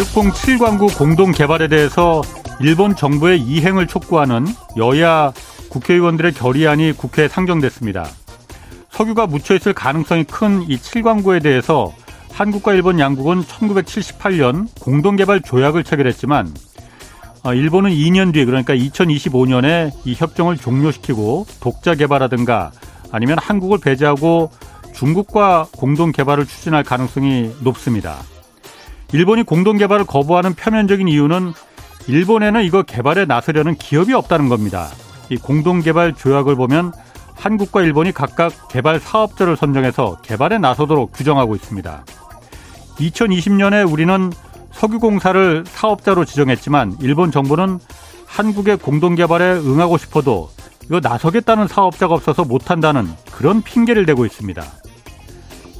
대륙봉 7광구 공동 개발에 대해서 일본 정부의 이행을 촉구하는 여야 국회의원들의 결의안이 국회에 상정됐습니다. 석유가 묻혀 있을 가능성이 큰 이 7광구에 대해서 한국과 일본 양국은 1978년 공동 개발 조약을 체결했지만 어, 일본은 2년 뒤에 그러니까 2025년에 이 협정을 종료시키고 독자 개발하든가 아니면 한국을 배제하고 중국과 공동 개발을 추진할 가능성이 높습니다. 일본이 공동 개발을 거부하는 표면적인 이유는 일본에는 이거 개발에 나서려는 기업이 없다는 겁니다. 이 공동 개발 조약을 보면 한국과 일본이 각각 개발 사업자를 선정해서 개발에 나서도록 규정하고 있습니다. 2020년에 우리는 석유공사를 사업자로 지정했지만 일본 정부는 한국의 공동 개발에 응하고 싶어도 이거 나서겠다는 사업자가 없어서 못한다는 그런 핑계를 대고 있습니다.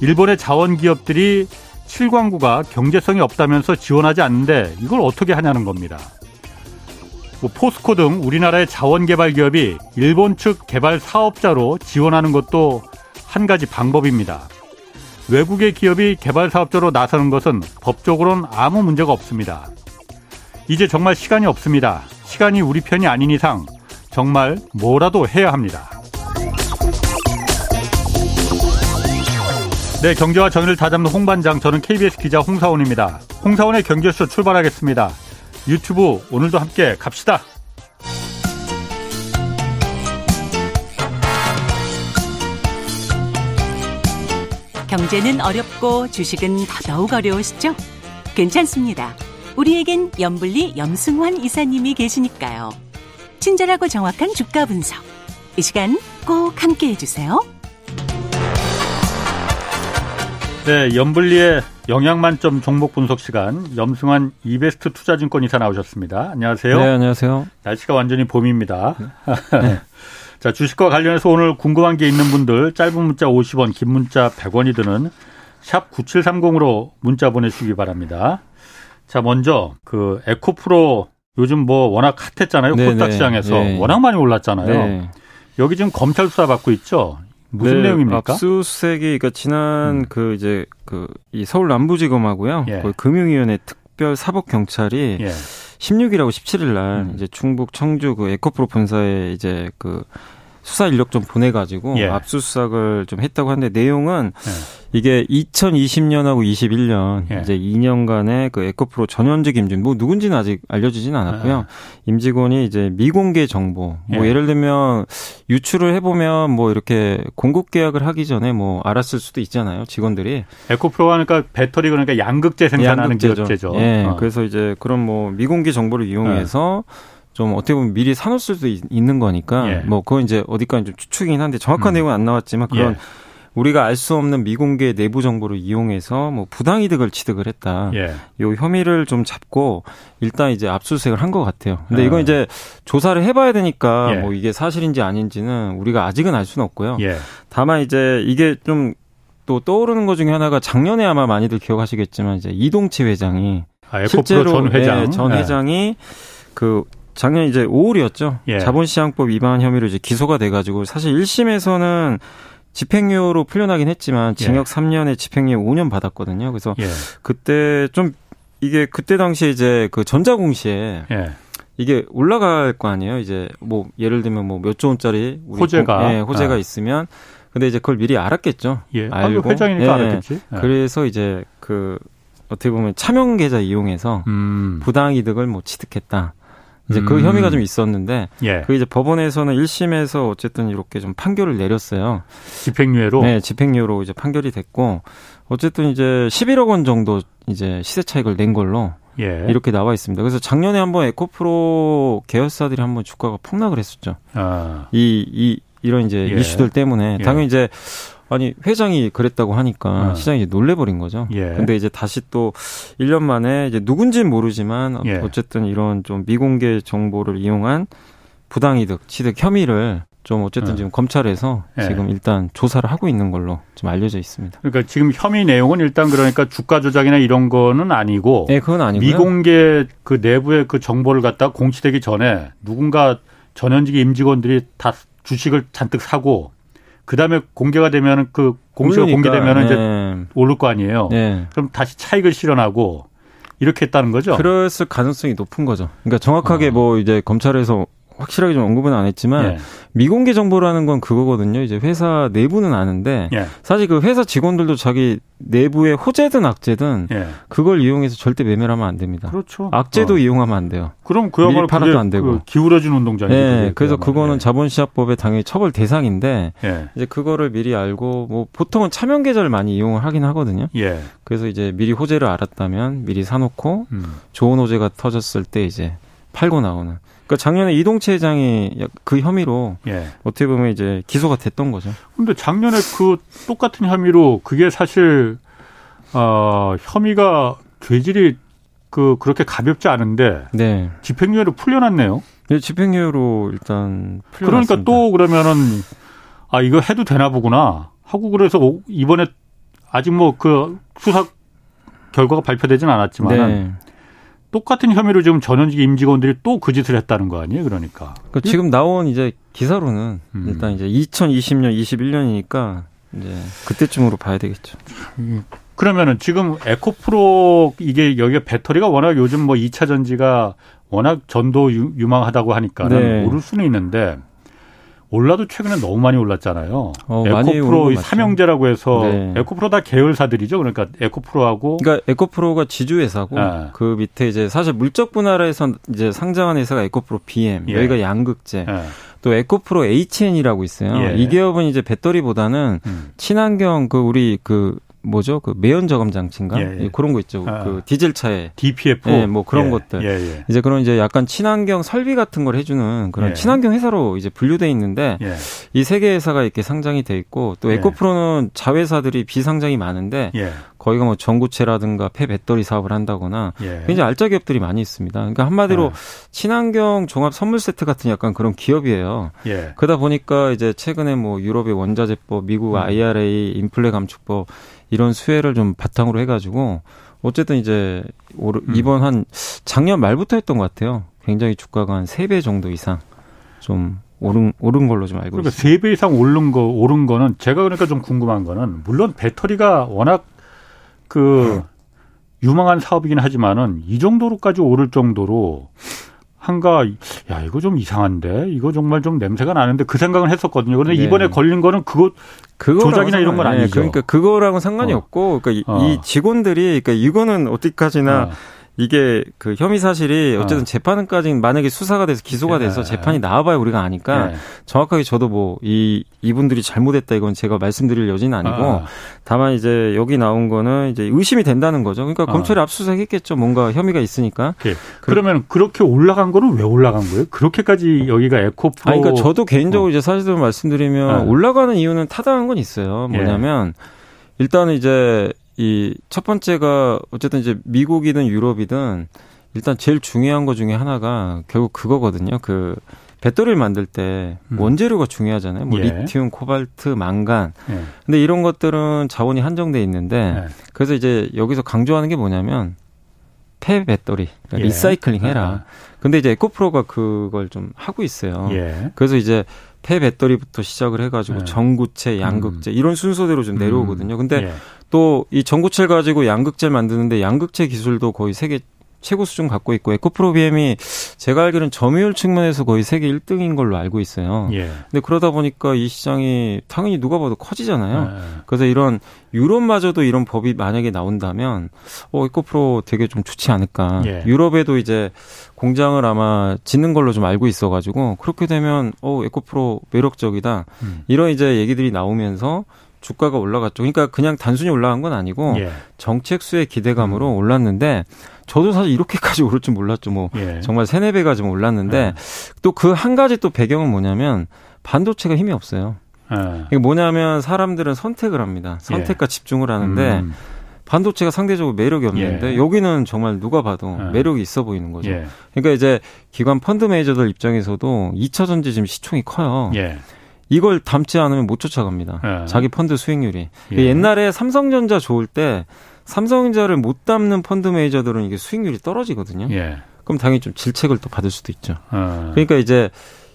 일본의 자원 기업들이 7광구가 경제성이 없다면서 지원하지 않는데 이걸 어떻게 하냐는 겁니다. 뭐 포스코 등 우리나라의 자원개발 기업이 일본 측 개발 사업자로 지원하는 것도 한 가지 방법입니다. 외국의 기업이 개발 사업자로 나서는 것은 법적으로는 아무 문제가 없습니다. 이제 정말 시간이 없습니다. 시간이 우리 편이 아닌 이상 정말 뭐라도 해야 합니다. 네, 경제와 정의를 다잡는 홍반장, 저는 KBS 기자 홍사원입니다. 홍사원의 경제쇼 출발하겠습니다. 유튜브 오늘도 함께 갑시다. 경제는 어렵고 주식은 더더욱 어려우시죠? 괜찮습니다. 우리에겐 염블리 염승환 이사님이 계시니까요. 친절하고 정확한 주가 분석. 이 시간 꼭 함께 해주세요. 네, 염블리의 영양만점 종목 분석 시간 염승환 이베스트 투자증권 이사 나오셨습니다. 안녕하세요. 네, 안녕하세요. 날씨가 완전히 봄입니다. 네. 자, 주식과 관련해서 오늘 궁금한 게 있는 분들 짧은 문자 50원, 긴 문자 100원이 드는 샵 9730으로 문자 보내주시기 바랍니다. 자, 먼저 그 에코프로 요즘 뭐 워낙 핫했잖아요. 네네. 코스닥 시장에서 네. 워낙 많이 올랐잖아요. 네. 여기 지금 검찰 수사 받고 있죠. 무슨 네, 내용입니까? 압수수색이 그러니까 지난 음. 그 이제 그 이 서울 남부지검하고요. 예. 그 금융위원회 특별 사법 경찰이 예. 16일하고 17일 날 음. 이제 충북 청주 그 에코프로 본사에 이제 그 수사 인력 좀 보내가지고 예. 압수수색을 좀 했다고 하는데 내용은 예. 이게 2020년하고 21년 예. 이제 2년간의 그 에코프로 전현직 임직원 뭐 누군지는 아직 알려지진 않았고요. 예. 임직원이 이제 미공개 정보 뭐 예. 를 들면 유출을 해보면 뭐 이렇게 공급 계약을 하기 전에 뭐 알았을 수도 있잖아요. 직원들이 에코프로 하니까 배터리 그러니까 양극재 생산하는 양극재죠. 기업체죠. 예. 어. 그래서 이제 그런 뭐 미공개 정보를 이용해서 예. 좀 어떻게 보면 미리 사놓을 수도 있 는 거니까 예. 뭐 그건 이제 어디까지 좀 추측이긴 한데 정확한 음. 내용은 안 나왔지만 그런 예. 우리가 알 수 없는 미공개 내부 정보를 이용해서 뭐 부당 이득을 취득을 했다. 예. 요 혐의를 좀 잡고 일단 이제 압수수색을 한 것 같아요. 근데 이건 아. 이제 조사를 해봐야 되니까 예. 뭐 이게 사실인지 아닌지는 우리가 아직은 알 수는 없고요. 예. 다만 이제 이게 좀 또 떠오르는 것 중에 하나가 작년에 아마 많이들 기억하시겠지만 이제 이동치 회장이 아, 실제로 전 회장 네, 전 예. 회장이 그 작년 이제 5월이었죠. 예. 자본시장법 위반 혐의로 이제 기소가 돼가지고 사실 1심에서는 집행유예로 풀려나긴 했지만 징역 예. 3년에 집행유예 5년 받았거든요. 그래서 예. 그때 좀 이게 그때 당시에 이제 그 전자공시에 예. 이게 올라갈 거 아니에요. 이제 뭐 예를 들면 뭐 몇 조 원짜리 호재가 공, 예, 호재가 아. 있으면 근데 이제 그걸 미리 알았겠죠. 예. 알고 회장이니까 예. 알았겠지. 예. 그래서 이제 그 어떻게 보면 차명 계좌 이용해서 음. 부당 이득을 뭐 취득했다. 이제 그 음. 혐의가 좀 있었는데 예. 그 이제 법원에서는 1심에서 어쨌든 이렇게 좀 판결을 내렸어요. 집행유예로? 네, 집행유예로 이제 판결이 됐고 어쨌든 이제 11억 원 정도 이제 시세 차익을 낸 걸로 예. 이렇게 나와 있습니다. 그래서 작년에 한번 에코프로 계열사들이 한번 주가가 폭락을 했었죠. 아. 이, 이, 이런 이제 예. 이슈들 때문에 예. 당연히 이제 아니 회장이 그랬다고 하니까 어. 시장이 놀래버린 거죠. 예. 근데 이제 다시 또 1년 만에 이제 누군지는 모르지만 예. 어쨌든 이런 좀 미공개 정보를 이용한 부당이득 취득 혐의를 좀 어쨌든 어. 지금 검찰에서 예. 지금 일단 조사를 하고 있는 걸로 좀 알려져 있습니다. 그러니까 지금 혐의 내용은 일단 그러니까 주가 조작이나 이런 거는 아니고 네, 그건 아니고 미공개 그 내부의 그 정보를 갖다 공시되기 전에 누군가 전현직 임직원들이 다 주식을 잔뜩 사고 그 다음에 공개가 되면 그 공시가 공개되면 네. 이제 오를 거 아니에요. 네. 그럼 다시 차익을 실현하고 이렇게 했다는 거죠. 그랬을 가능성이 높은 거죠. 그러니까 정확하게 어. 뭐 이제 검찰에서 확실하게 좀 언급은 안 했지만 예. 미공개 정보라는 건 그거거든요. 이제 회사 내부는 아는데 예. 사실 그 회사 직원들도 자기 내부의 호재든 악재든 예. 그걸 이용해서 절대 매매를 하면 안 됩니다. 그렇죠. 악재도 어. 이용하면 안 돼요. 그럼 그야말로 팔아도 안 되고 그 기울어진 운동장이죠. 네, 그래서 그거는 예. 자본시장법에 당연히 처벌 대상인데 예. 이제 그거를 미리 알고 뭐 보통은 차명 계좌를 많이 이용을 하긴 하거든요. 예. 그래서 이제 미리 호재를 알았다면 미리 사놓고 음. 좋은 호재가 터졌을 때 이제 팔고 나오는. 그러니까 작년에 이동채 회장이 그 혐의로 예. 어떻게 보면 이제 기소가 됐던 거죠. 근데 작년에 그 똑같은 혐의로 그게 사실 어 혐의가 죄질이 그 그렇게 가볍지 않은데 네. 집행유예로 풀려났네요. 네, 집행유예로 일단 풀려났습니다. 그러니까 또 그러면은 아 이거 해도 되나 보구나 하고 그래서 이번에 아직 뭐 그 수사 결과가 발표되지는 않았지만 네. 똑같은 혐의로 지금 전현직 임직원들이 또 그 짓을 했다는 거 아니에요? 그러니까. 그러니까 지금 나온 이제 기사로는 음. 일단 이제 2020년, 21년이니까 이제 그때쯤으로 봐야 되겠죠. 그러면은 지금 에코프로 이게 여기가 배터리가 워낙 요즘 뭐 2차 전지가 워낙 전도 유망하다고 하니까 네. 오를 수는 있는데 올라도 최근에 너무 많이 올랐잖아요. 어, 에코프로 삼형제라고 해서 네. 에코프로 다 계열사들이죠. 그러니까 에코프로하고 그러니까 에코프로가 지주회사고 네. 그 밑에 이제 사실 물적 분할에서 이제 상장한 회사가 에코프로 BM 예. 여기가 양극재 예. 또 에코프로 HN이라고 있어요. 예. 이 기업은 이제 배터리보다는 음. 친환경 그 우리 그 뭐죠? 그 매연 저감 장치인가? 예, 예. 그런 거 있죠. 아, 그 디젤 차에 DPF 예, 뭐 그런 예, 것들. 예, 예. 이제 그런 이제 약간 친환경 설비 같은 걸 해주는 그런 예. 친환경 회사로 이제 분류돼 있는데 이 세 개 회사가 이렇게 상장이 돼 있고 또 에코프로는 자회사들이 비상장이 많은데 거기가 뭐 전구체라든가 폐 배터리 사업을 한다거나 굉장히 알짜 기업들이 많이 있습니다. 그러니까 한마디로 친환경 종합 선물 세트 같은 약간 그런 기업이에요. 그러다 보니까 이제 최근에 뭐 유럽의 원자재법, 미국 음. IRA 인플레 감축법 이런 수혜를 좀 바탕으로 해가지고 어쨌든 이제 올, 음. 이번 한 작년 말부터 했던 것 같아요. 굉장히 주가가 한 세 배 정도 이상 좀 오른 오른 걸로 좀 알고 그러니까 있습니다. 세배 이상 오른 거 오른 거는 제가 그러니까 좀 궁금한 거는 물론 배터리가 워낙 그 유망한 사업이긴 하지만은 이 정도로까지 오를 정도로 한가 야 이거 좀 이상한데 이거 정말 좀 냄새가 나는데 그 생각은 했었거든요. 그런데 네. 이번에 걸린 거는 그거 조작이나 이런 건 아니죠. 그러니까 그거랑은 상관이 어. 없고 그러니까 어. 이 직원들이 그러니까 이거는 어디까지나 어. 이게 그 혐의 사실이 어. 어쨌든 재판까지 만약에 수사가 돼서 기소가 돼서 네. 재판이 나와봐야 우리가 아니까 네. 정확하게 저도 뭐 이 이분들이 잘못했다 이건 제가 말씀드릴 여지는 아니고 아. 다만 이제 여기 나온 거는 이제 의심이 된다는 거죠. 그러니까 아. 검찰이 압수수색했겠죠. 뭔가 혐의가 있으니까. 네. 그러면 그렇게 올라간 거는 왜 올라간 거예요? 그렇게까지 여기가 에코프로. 아, 그러니까 저도 개인적으로 어. 이제 사실대로 말씀드리면 아. 올라가는 이유는 타당한 건 있어요. 뭐냐면 일단은 이제 이 첫 번째가 어쨌든 이제 미국이든 유럽이든 일단 제일 중요한 것 중에 하나가 결국 그거거든요. 그 배터리를 만들 때 음. 원재료가 중요하잖아요. 뭐 예. 리튬, 코발트, 망간. 예. 근데 이런 것들은 자원이 한정돼 있는데 예. 그래서 이제 여기서 강조하는 게 뭐냐면 폐 배터리 그러니까 예. 리사이클링 해라. 아. 근데 이제 에코프로가 그걸 좀 하고 있어요. 예. 그래서 이제 폐 배터리부터 시작을 해가지고 예. 전구체, 양극재 음. 이런 순서대로 좀 내려오거든요. 근데 예. 또 이 전구체를 가지고 양극재를 만드는데 양극재 기술도 거의 세계 최고 수준 갖고 있고 에코프로비엠이 제가 알기로는 점유율 측면에서 거의 세계 1등인 걸로 알고 있어요. 예. 근데 그러다 보니까 이 시장이 당연히 누가 봐도 커지잖아요. 예. 그래서 이런 유럽마저도 이런 법이 만약에 나온다면 어 에코프로 되게 좀 좋지 않을까. 예. 유럽에도 이제 공장을 아마 짓는 걸로 좀 알고 있어 가지고 그렇게 되면 어 에코프로 매력적이다. 음. 이런 이제 얘기들이 나오면서 주가가 올라갔죠. 그러니까 그냥 단순히 올라간 건 아니고 예. 정책 수의 기대감으로 음. 올랐는데 저도 사실 이렇게까지 오를 줄 몰랐죠. 뭐 예. 정말 세네 배가 좀 올랐는데 예. 또그 한 가지 또 배경은 뭐냐면 반도체가 힘이 없어요. 예. 이게 뭐냐면 사람들은 선택을 합니다. 선택과 예. 집중을 하는데 음. 반도체가 상대적으로 매력이 없는데 예. 여기는 정말 누가 봐도 매력이 있어 보이는 거죠. 그러니까 이제 기관 펀드 매니저들 입장에서도 2차 전지 지금 시총이 커요. 이걸 담지 않으면 못 쫓아갑니다. 예. 자기 펀드 수익률이. 예. 옛날에 삼성전자 좋을 때 삼성전자를 못 담는 펀드 매니저들은 이게 수익률이 떨어지거든요. 예. 그럼 당연히 좀 질책을 또 받을 수도 있죠. 어. 그러니까 이제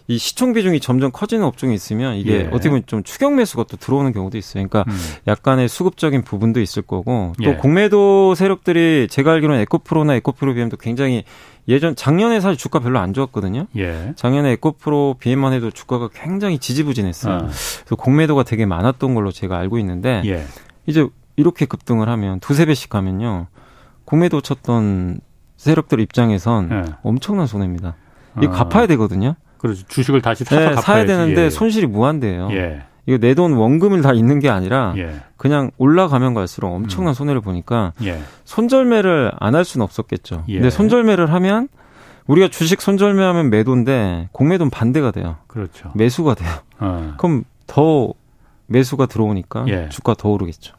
이 시총 비중이 점점 커지는 업종이 있으면 이게 예. 어떻게 보면 좀 추격 매수가 또 들어오는 경우도 있어요. 그러니까 음. 약간의 수급적인 부분도 있을 거고 또 예. 공매도 세력들이 제가 알기로는 에코프로나 에코프로 BM도 굉장히 예전 작년에 사실 주가 별로 안 좋았거든요. 예. 작년에 에코프로 BM만 해도 주가가 굉장히 지지부진했어요. 아. 그래서 공매도가 되게 많았던 걸로 제가 알고 있는데 예. 이제 이렇게 급등을 하면 두세 배씩 가면요. 공매도 쳤던 세력들 입장에선 예. 엄청난 손해입니다. 이거 아. 갚아야 되거든요. 그렇죠. 주식을 다시 사서 네, 사야 되는데 예. 손실이 무한대예요. 예. 이거 내 돈 원금을 다 있는 게 아니라 예. 그냥 올라가면 갈수록 엄청난 음. 손해를 보니까 예. 손절매를 안 할 수는 없었겠죠. 예. 근데 손절매를 하면 우리가 주식 손절매하면 매도인데 공매도는 반대가 돼요. 그렇죠. 매수가 돼요. 어. 그럼 더 매수가 들어오니까 예. 주가 더 오르겠죠.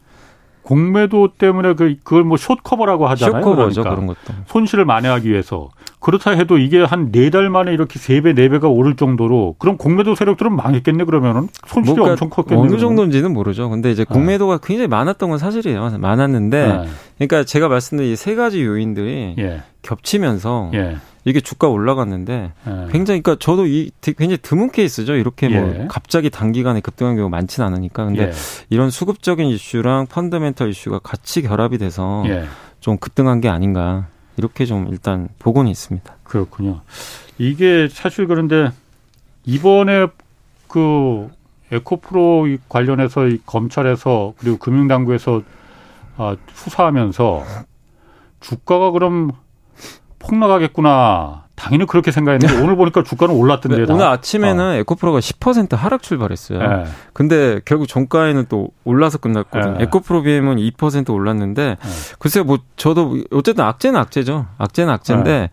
공매도 때문에 그 그걸 뭐 숏커버라고 하잖아요. 숏커버죠 그러니까 그런 것도. 손실을 만회하기 위해서 그렇다 해도 이게 한 네 달 만에 이렇게 세 배, 네 배가 오를 정도로 그럼 공매도 세력들은 망했겠네 그러면은 손실이 뭔가 엄청 컸겠네. 어느 정도인지는 모르죠. 근데 이제 네. 공매도가 네. 굉장히 많았던 건 사실이에요. 많았는데 네. 그러니까 제가 말씀드린 이 세 가지 요인들이 예. 겹치면서 예. 이게 주가 올라갔는데 예. 굉장히 그러니까 저도 이 굉장히 드문 케이스죠. 이렇게 뭐 예. 갑자기 단기간에 급등한 경우가 많지는 않으니까. 근데 예. 이런 수급적인 이슈랑 펀더멘털 이슈가 같이 결합이 돼서 예. 좀 급등한 게 아닌가. 이렇게 좀 일단 보고는 있습니다. 그렇군요. 이게 사실 그런데 이번에 그 에코프로 관련해서 검찰에서 그리고 금융당국에서 아, 수사하면서 주가가 그럼 폭락하겠구나. 당연히 그렇게 생각했는데 네. 오늘 보니까 주가는 올랐던데. 네, 오늘 아침에는 어. 에코프로가 10% 하락 출발했어요. 네. 근데 결국 종가에는 또 올라서 끝났거든요. 네. 에코프로 BM은 2% 올랐는데 네. 글쎄요, 뭐 저도 어쨌든 악재는 악재죠. 악재는 악재인데 네.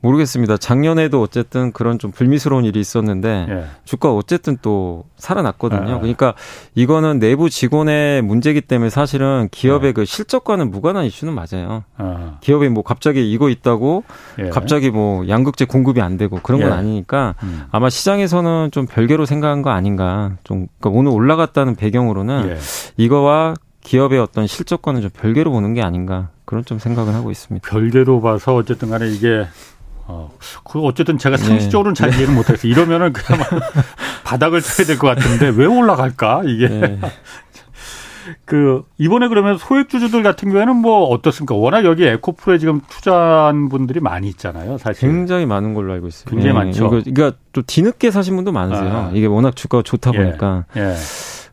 모르겠습니다. 작년에도 어쨌든 그런 좀 불미스러운 일이 있었는데 예. 주가 어쨌든 또 살아났거든요. 예. 그러니까 이거는 내부 직원의 문제기 때문에 사실은 기업의 예. 그 실적과는 무관한 이슈는 맞아요. 아. 기업이 뭐 갑자기 이거 있다고 예. 갑자기 뭐 양극재 공급이 안 되고 그런 건 예. 아니니까 음. 아마 시장에서는 좀 별개로 생각한 거 아닌가. 좀 그러니까 오늘 올라갔다는 배경으로는 예. 이거와 기업의 어떤 실적과는 좀 별개로 보는 게 아닌가 그런 좀 생각을 하고 있습니다. 별개로 봐서 어쨌든 간에 이게 어, 그 어쨌든 제가 네. 상식적으로는 네. 잘 이해를 못해서 이러면은 그냥 바닥을 쳐야 될 것 같은데 왜 올라갈까 이게. 네. 그 이번에 그러면 소액주주들 같은 경우에는 뭐 어떻습니까? 워낙 여기 에코프로에 지금 투자한 분들이 많이 있잖아요. 사실 굉장히 많은 걸로 알고 있어요. 굉장히 네. 많죠. 이거, 그러니까 또 뒤늦게 사신 분도 많으세요. 아. 이게 워낙 주가가 좋다 예. 보니까. 예. 예.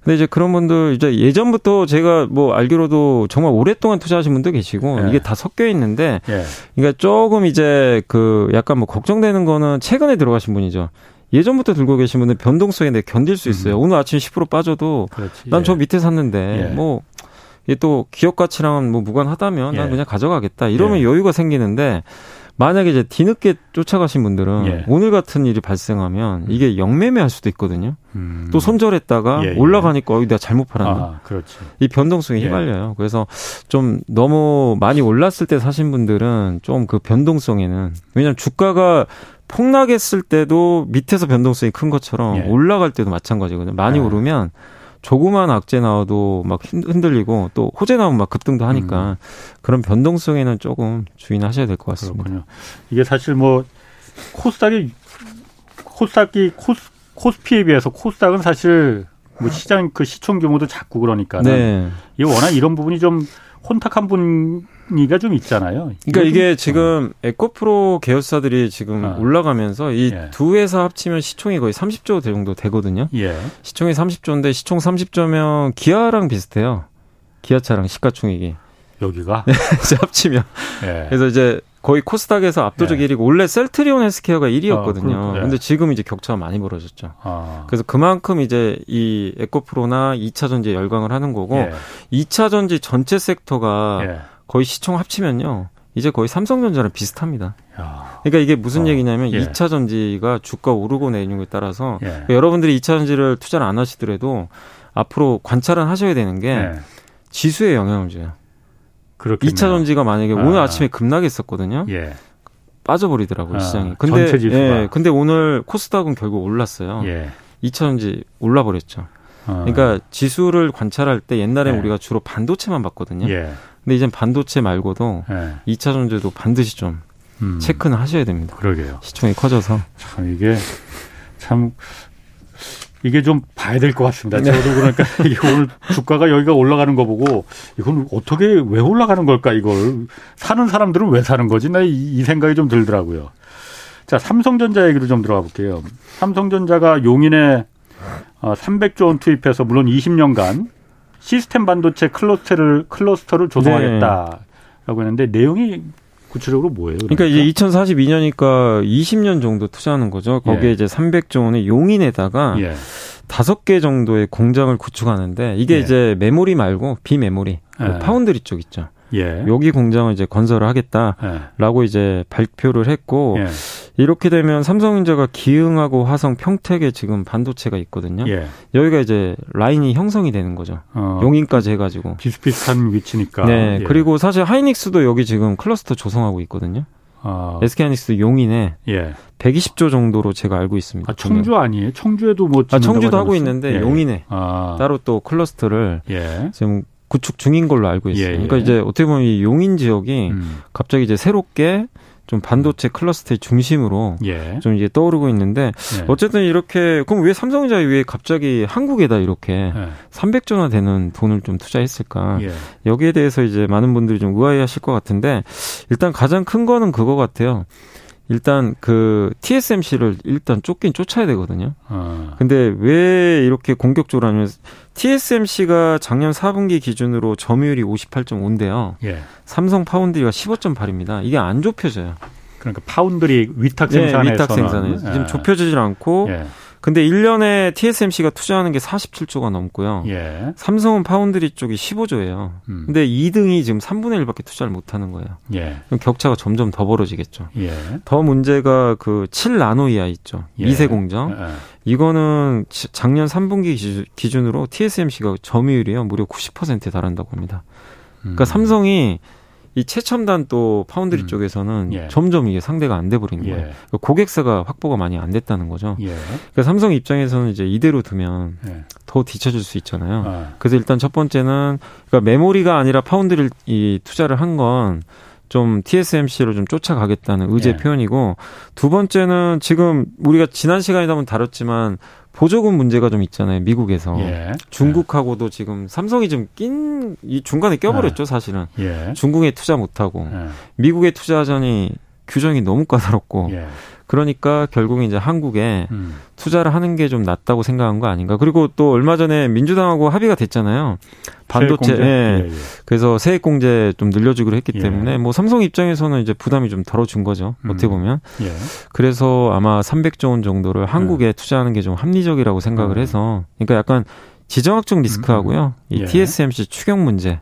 근데 이제 그런 분들 이제 예전부터 제가 뭐 알기로도 정말 오랫동안 투자하신 분도 계시고 예. 이게 다 섞여 있는데 예. 그러니까 조금 이제 그 약간 뭐 걱정되는 거는 최근에 들어가신 분이죠. 예전부터 들고 계신 분은 변동성에 내 견딜 수 있어요. 음. 오늘 아침 10% 빠져도 난저 예. 밑에 샀는데 예. 뭐 이게 또 기업 가치랑은 뭐 무관하다면 난 예. 그냥 가져가겠다. 이러면 예. 여유가 생기는데 만약에 이제 뒤늦게 쫓아가신 분들은 예. 오늘 같은 일이 발생하면 음. 이게 영매매할 수도 있거든요. 음. 또 손절했다가 예, 예. 올라가니까 어, 내가 잘못 팔았나. 아, 그렇지. 이 변동성이 예. 휘말려요. 그래서 좀 너무 많이 올랐을 때 사신 분들은 좀 그 변동성에는 왜냐하면 주가가 폭락했을 때도 밑에서 변동성이 큰 것처럼 예. 올라갈 때도 마찬가지거든요. 많이 아. 오르면 조그만 악재 나와도 막 흔들리고 또 호재 나오면 막 급등도 하니까 음. 그런 변동성에는 조금 주의하셔야 될 것 같습니다. 그렇군요. 이게 사실 뭐 코스닥이 코스닥이 코스, 코스피에 비해서 코스닥은 사실 뭐 시장 그 시총 규모도 작고 그러니까 네. 이게 워낙 이런 부분이 좀 혼탁한 분 위기가 좀 있잖아요. 그러니까 이게 지금 에코프로 계열사들이 지금 아. 올라가면서 이두 예. 회사 합치면 시총이 거의 30조 정도 되거든요. 예. 시총이 30조인데 시총 30조면 기아랑 비슷해요. 기아차랑 시가총액이. 여기가? 네, 합치면. 예. 그래서 이제 거의 코스닥에서 압도적 예. 1위고 원래 셀트리온 헬스케어가 1위였거든요. 아, 근데 지금 이제 격차가 많이 벌어졌죠. 아. 그래서 그만큼 이제 이 에코프로나 2차 전지 열광을 하는 거고 예. 2차 전지 전체 sek터가 예. 거의 시총 합치면요. 이제 거의 삼성전자랑 비슷합니다. 야. 그러니까 이게 무슨 어. 얘기냐면 예. 2차 전지가 주가 오르고 내리는 것에 따라서 예. 그러니까 여러분들이 2차 전지를 투자를 안 하시더라도 앞으로 관찰은 하셔야 되는 게 예. 지수에 영향을 줘요. 그렇겠네요. 2차 전지가 만약에 아. 오늘 아침에 급락했었거든요. 예. 빠져버리더라고요, 아, 시장이. 근데, 예, 근데 오늘 코스닥은 결국 올랐어요. 예. 2차 전지 올라버렸죠. 아. 그러니까 지수를 관찰할 때 옛날에 예. 우리가 주로 반도체만 봤거든요. 예. 근데 이젠 반도체 말고도 예. 2차 전지도 반드시 좀 음. 체크는 하셔야 됩니다. 그러게요. 시총이 커져서. 참 이게 참 이게 좀 봐야 될 것 같습니다. 네. 저도 그러니까 이게 오늘 주가가 여기가 올라가는 거 보고 이건 어떻게 왜 올라가는 걸까 이걸 사는 사람들은 왜 사는 거지? 나 이 생각이 좀 들더라고요. 자, 삼성전자 얘기로 좀 들어가 볼게요. 삼성전자가 용인에 300조 어, 원 투입해서 물론 20년간 시스템 반도체 클러스터를 클러스터를 조성하겠다라고 했는데 내용이 구체적으로 뭐예요? 그러니까, 그러니까 이제 2042년이니까 20년 정도 투자하는 거죠. 거기에 예. 이제 300조 원의 용인에다가 예. 다섯 개 정도의 공장을 구축하는데 이게 예. 이제 메모리 말고 비메모리 그 예. 파운드리 쪽 있죠. 예. 여기 공장을 이제 건설을 하겠다라고 예. 이제 발표를 했고 예. 이렇게 되면 삼성전자가 기흥하고 화성, 평택에 지금 반도체가 있거든요. 예. 여기가 이제 라인이 형성이 되는 거죠. 어. 용인까지 해가지고 비슷비슷한 위치니까. 네. 예. 그리고 사실 하이닉스도 여기 지금 클러스터 조성하고 있거든요. 아. SK하이닉스 용인에 예. 120조 정도로 제가 알고 있습니다. 아, 청주 아니에요? 청주에도 뭐 아, 청주도 하고 있는데 예. 용인에 아. 따로 또 클러스터를 예. 지금 구축 중인 걸로 알고 있어요. 예, 예. 그러니까 이제 어떻게 보면 이 용인 지역이 음. 갑자기 이제 새롭게 좀 반도체 클러스터의 중심으로 예. 좀 이제 떠오르고 있는데 예. 어쨌든 이렇게 그럼 왜 삼성전자 왜 갑자기 한국에다 이렇게 예. 300조나 되는 돈을 좀 투자했을까? 예. 여기에 대해서 이제 많은 분들이 좀 의아해하실 것 같은데 일단 가장 큰 거는 그거 같아요. 일단 그 TSMC를 일단 쫓긴 쫓아야 되거든요. 어. 근데 왜 이렇게 공격적으로 하냐면 TSMC가 작년 4분기 기준으로 점유율이 58.5인데요. 예. 삼성 파운드리가 15.8입니다. 이게 안 좁혀져요. 그러니까 파운드리 위탁 생산에서 네, 위탁 생산에 예. 지금 좁혀지질 않고 예. 근데 1년에 TSMC가 투자하는 게 47조가 넘고요. 예. 삼성은 파운드리 쪽이 15조예요. 음. 근데 2등이 지금 3분의 1밖에 투자를 못 하는 거예요. 예. 그럼 격차가 점점 더 벌어지겠죠. 예. 더 문제가 그 7나노 이하 있죠. 예. 미세 공정. 예. 이거는 작년 3분기 기준으로 TSMC가 점유율이요. 무려 90%에 달한다고 합니다. 그러니까 음. 삼성이 이 최첨단 또 파운드리 음. 쪽에서는 예. 점점 이게 상대가 안 돼 버리는 예. 거예요. 그러니까 고객사가 확보가 많이 안 됐다는 거죠. 예. 그러니까 삼성 입장에서는 이제 이대로 두면 예. 더 뒤처질 수 있잖아요. 아. 그래서 일단 첫 번째는 그러니까 메모리가 아니라 파운드를 이 투자를 한건 좀 TSMC로 좀 쫓아가겠다는 의제 예. 표현이고 두 번째는 지금 우리가 지난 시간에도 한번 다뤘지만 보조금 문제가 좀 있잖아요. 미국에서 예. 중국하고도 지금 삼성이 좀 낀 이 중간에 껴버렸죠. 예. 사실은 예. 중국에 투자 못하고 예. 미국에 투자하자니 규정이 너무 까다롭고 예. 그러니까 결국 이제 한국에 음. 투자를 하는 게 좀 낫다고 생각한 거 아닌가. 그리고 또 얼마 전에 민주당하고 합의가 됐잖아요. 반도체. 예. 예. 그래서 세액 공제 좀 늘려주기로 했기 예. 때문에 뭐 삼성 입장에서는 이제 부담이 좀 덜어준 거죠. 음. 어떻게 보면. 예. 그래서 아마 300조 원 정도를 한국에 예. 투자하는 게 좀 합리적이라고 생각을 음. 해서 그러니까 약간 지정학적 리스크하고요. 음. 이 예. TSMC 추격 문제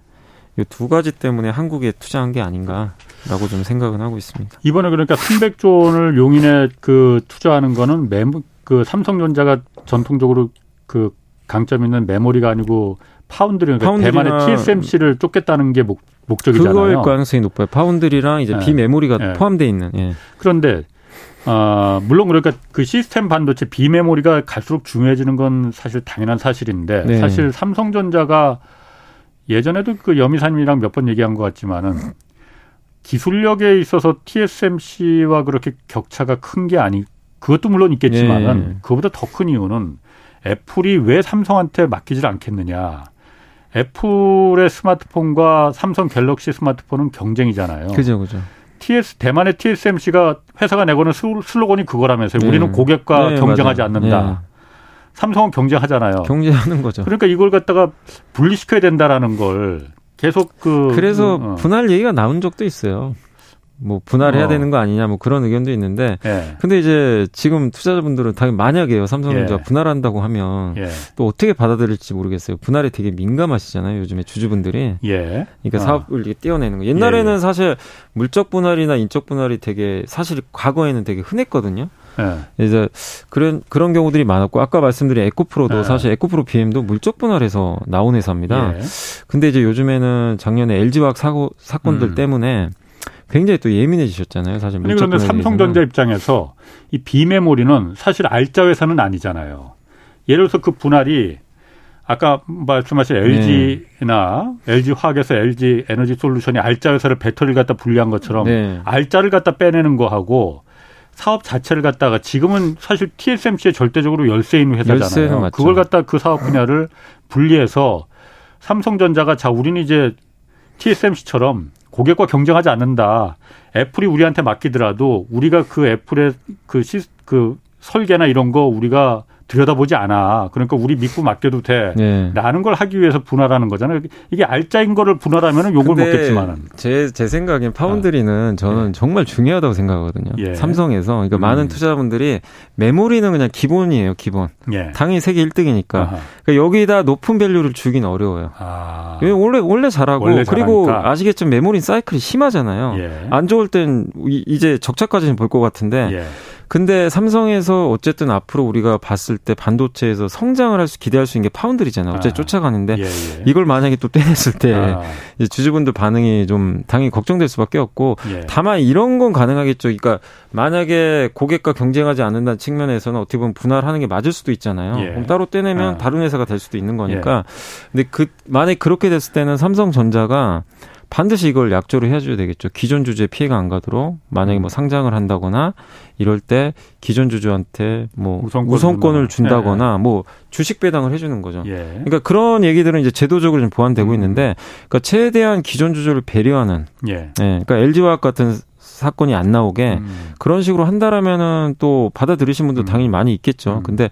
이 두 가지 때문에 한국에 투자한 게 아닌가라고 좀 생각은 하고 있습니다. 이번에 그러니까 300조 원을 용인에 그 투자하는 거는 메모 그 삼성전자가 전통적으로 그 강점 있는 메모리가 아니고 파운드리 그러니까 대만의 TSMC를 쫓겠다는 게 목, 목적이잖아요. 그거일 가능성이 높아요. 파운드리랑 이제 예. 비메모리가 예. 포함되어 있는. 예. 그런데 어, 물론 그러니까 그 시스템 반도체 비메모리가 갈수록 중요해지는 건 사실 당연한 사실인데 네. 사실 삼성전자가 예전에도 그 여미사님이랑 몇 번 얘기한 것 같지만은 기술력에 있어서 TSMC와 그렇게 격차가 큰 게 아니 그것도 물론 있겠지만은 네. 그보다 더 큰 이유는 애플이 왜 삼성한테 맡기질 않겠느냐. 애플의 스마트폰과 삼성 갤럭시 스마트폰은 경쟁이잖아요. 그죠, 그죠. TS 대만의 TSMC가 회사가 내고는 슬로건이 그거라면서요. 네. 우리는 고객과 네, 경쟁하지 맞아요. 않는다. 네. 삼성은 경쟁하잖아요. 경쟁하는 거죠. 그러니까 이걸 갖다가 분리시켜야 된다라는 걸 계속 그 그래서 어. 분할 얘기가 나온 적도 있어요. 뭐 분할해야 어. 되는 거 아니냐 뭐 그런 의견도 있는데 예. 근데 이제 지금 투자자분들은 당연히 만약에요 삼성전자 예. 분할한다고 하면 예. 또 어떻게 받아들일지 모르겠어요 분할에 되게 민감하시잖아요 요즘에 주주분들이 예. 그러니까 어. 사업을 이렇게 떼어내는 거 옛날에는 예, 예. 사실 물적 분할이나 인적 분할이 되게 사실 과거에는 되게 흔했거든요 예. 이제 그런 그런 경우들이 많았고 아까 말씀드린 에코프로도 예. 사실 에코프로 BM도 물적 분할해서 나온 회사입니다. 예. 근데 이제 요즘에는 작년에 LG화학 사고 사건들 음. 때문에 굉장히 또 예민해지셨잖아요. 사실 그런데 삼성전자 입장에서 이 비메모리는 사실 알짜 회사는 아니잖아요. 예를 들어서 그 분할이 아까 말씀하신 LG나 네. LG 화학에서 LG 에너지 솔루션이 알짜 회사를 배터리를 갖다 분리한 것처럼 네. 알짜를 갖다 빼내는 거하고 사업 자체를 갖다가 지금은 사실 TSMC의 절대적으로 열세인 회사잖아요. 그걸 갖다 그 사업 분야를 분리해서 삼성전자가 자 우리는 이제 TSMC처럼 고객과 경쟁하지 않는다. 애플이 우리한테 맡기더라도 우리가 그 애플의 그, 시, 그 설계나 이런 거 우리가 들여다보지 않아. 그러니까 우리 믿고 맡겨도 돼. 네. 라는 걸 하기 위해서 분할하는 거잖아요. 이게 알짜인 거를 분할하면 욕을 먹겠지만은. 제, 제 생각엔 파운드리는 아. 저는 예. 정말 중요하다고 생각하거든요. 예. 삼성에서. 그러니까 음. 많은 투자자분들이 메모리는 그냥 기본이에요, 기본. 예. 당연히 세계 1등이니까. 그러니까 여기다 높은 밸류를 주긴 어려워요. 아. 원래, 원래 잘하고. 원래 그리고 아시겠지만 메모리 사이클이 심하잖아요. 예. 안 좋을 땐 이제 적자까지는 볼 것 같은데. 예. 근데 삼성에서 어쨌든 앞으로 우리가 봤을 때 반도체에서 성장을 할 수 기대할 수 있는 게 파운드리잖아요. 어째 아. 쫓아가는데 예, 예. 이걸 만약에 또 떼냈을 때 아. 주주분들 반응이 좀 당연히 걱정될 수밖에 없고 예. 다만 이런 건 가능하겠죠. 그러니까 만약에 고객과 경쟁하지 않는다는 측면에서는 어떻게 보면 분할하는 게 맞을 수도 있잖아요. 예. 그럼 따로 떼내면 아. 다른 회사가 될 수도 있는 거니까. 예. 근데 그 만약 그렇게 됐을 때는 삼성전자가 반드시 이걸 약조를 해줘야 되겠죠. 기존 주주의 피해가 안 가도록 만약에 뭐 상장을 한다거나 이럴 때 기존 주주한테 뭐 우선권 우선권을 준다거나 네. 뭐 주식 배당을 해주는 거죠. 예. 그러니까 그런 얘기들은 이제 제도적으로 좀 보완되고 음. 있는데, 그러니까 최대한 기존 주주를 배려하는, 예. 네. 그러니까 LG화학 같은 사건이 안 나오게 음. 그런 식으로 한다라면은 또 받아들이신 분도 음. 당연히 많이 있겠죠. 음. 근데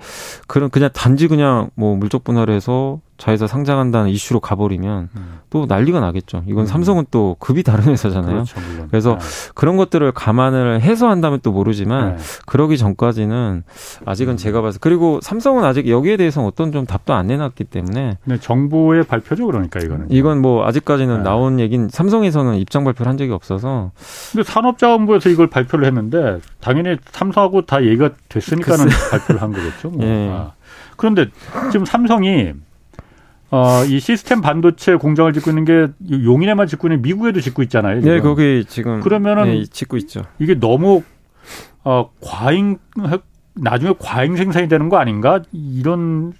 그런 그냥 단지 그냥 뭐 물적 분할해서 자회사 상장한다는 이슈로 가버리면 음. 또 난리가 나겠죠. 이건 음. 삼성은 또 급이 다른 회사잖아요. 그렇죠, 그래서 네. 그런 것들을 감안을 해서 한다면 또 모르지만 네. 그러기 전까지는 아직은 음. 제가 봐서 그리고 삼성은 아직 여기에 대해서 어떤 좀 답도 안 내놨기 때문에 네, 정부의 발표죠 그러니까 이거는 이건 뭐 아직까지는 네. 나온 얘긴 삼성에서는 입장 발표를 한 적이 없어서 근데 산업자원부에서 이걸 발표를 했는데 당연히 삼성하고 다 얘기가 됐으니까는 발표를 한 거겠죠. 뭐. 예. 아. 그런데 지금 삼성이 어, 이 시스템 반도체 공장을 짓고 있는 게 용인에만 짓고 있는 미국에도 짓고 있잖아요. 지금. 네, 거기 지금 그러면은 네, 짓고 있죠. 이게 너무 어, 과잉 나중에 과잉 생산이 되는 거 아닌가? 이런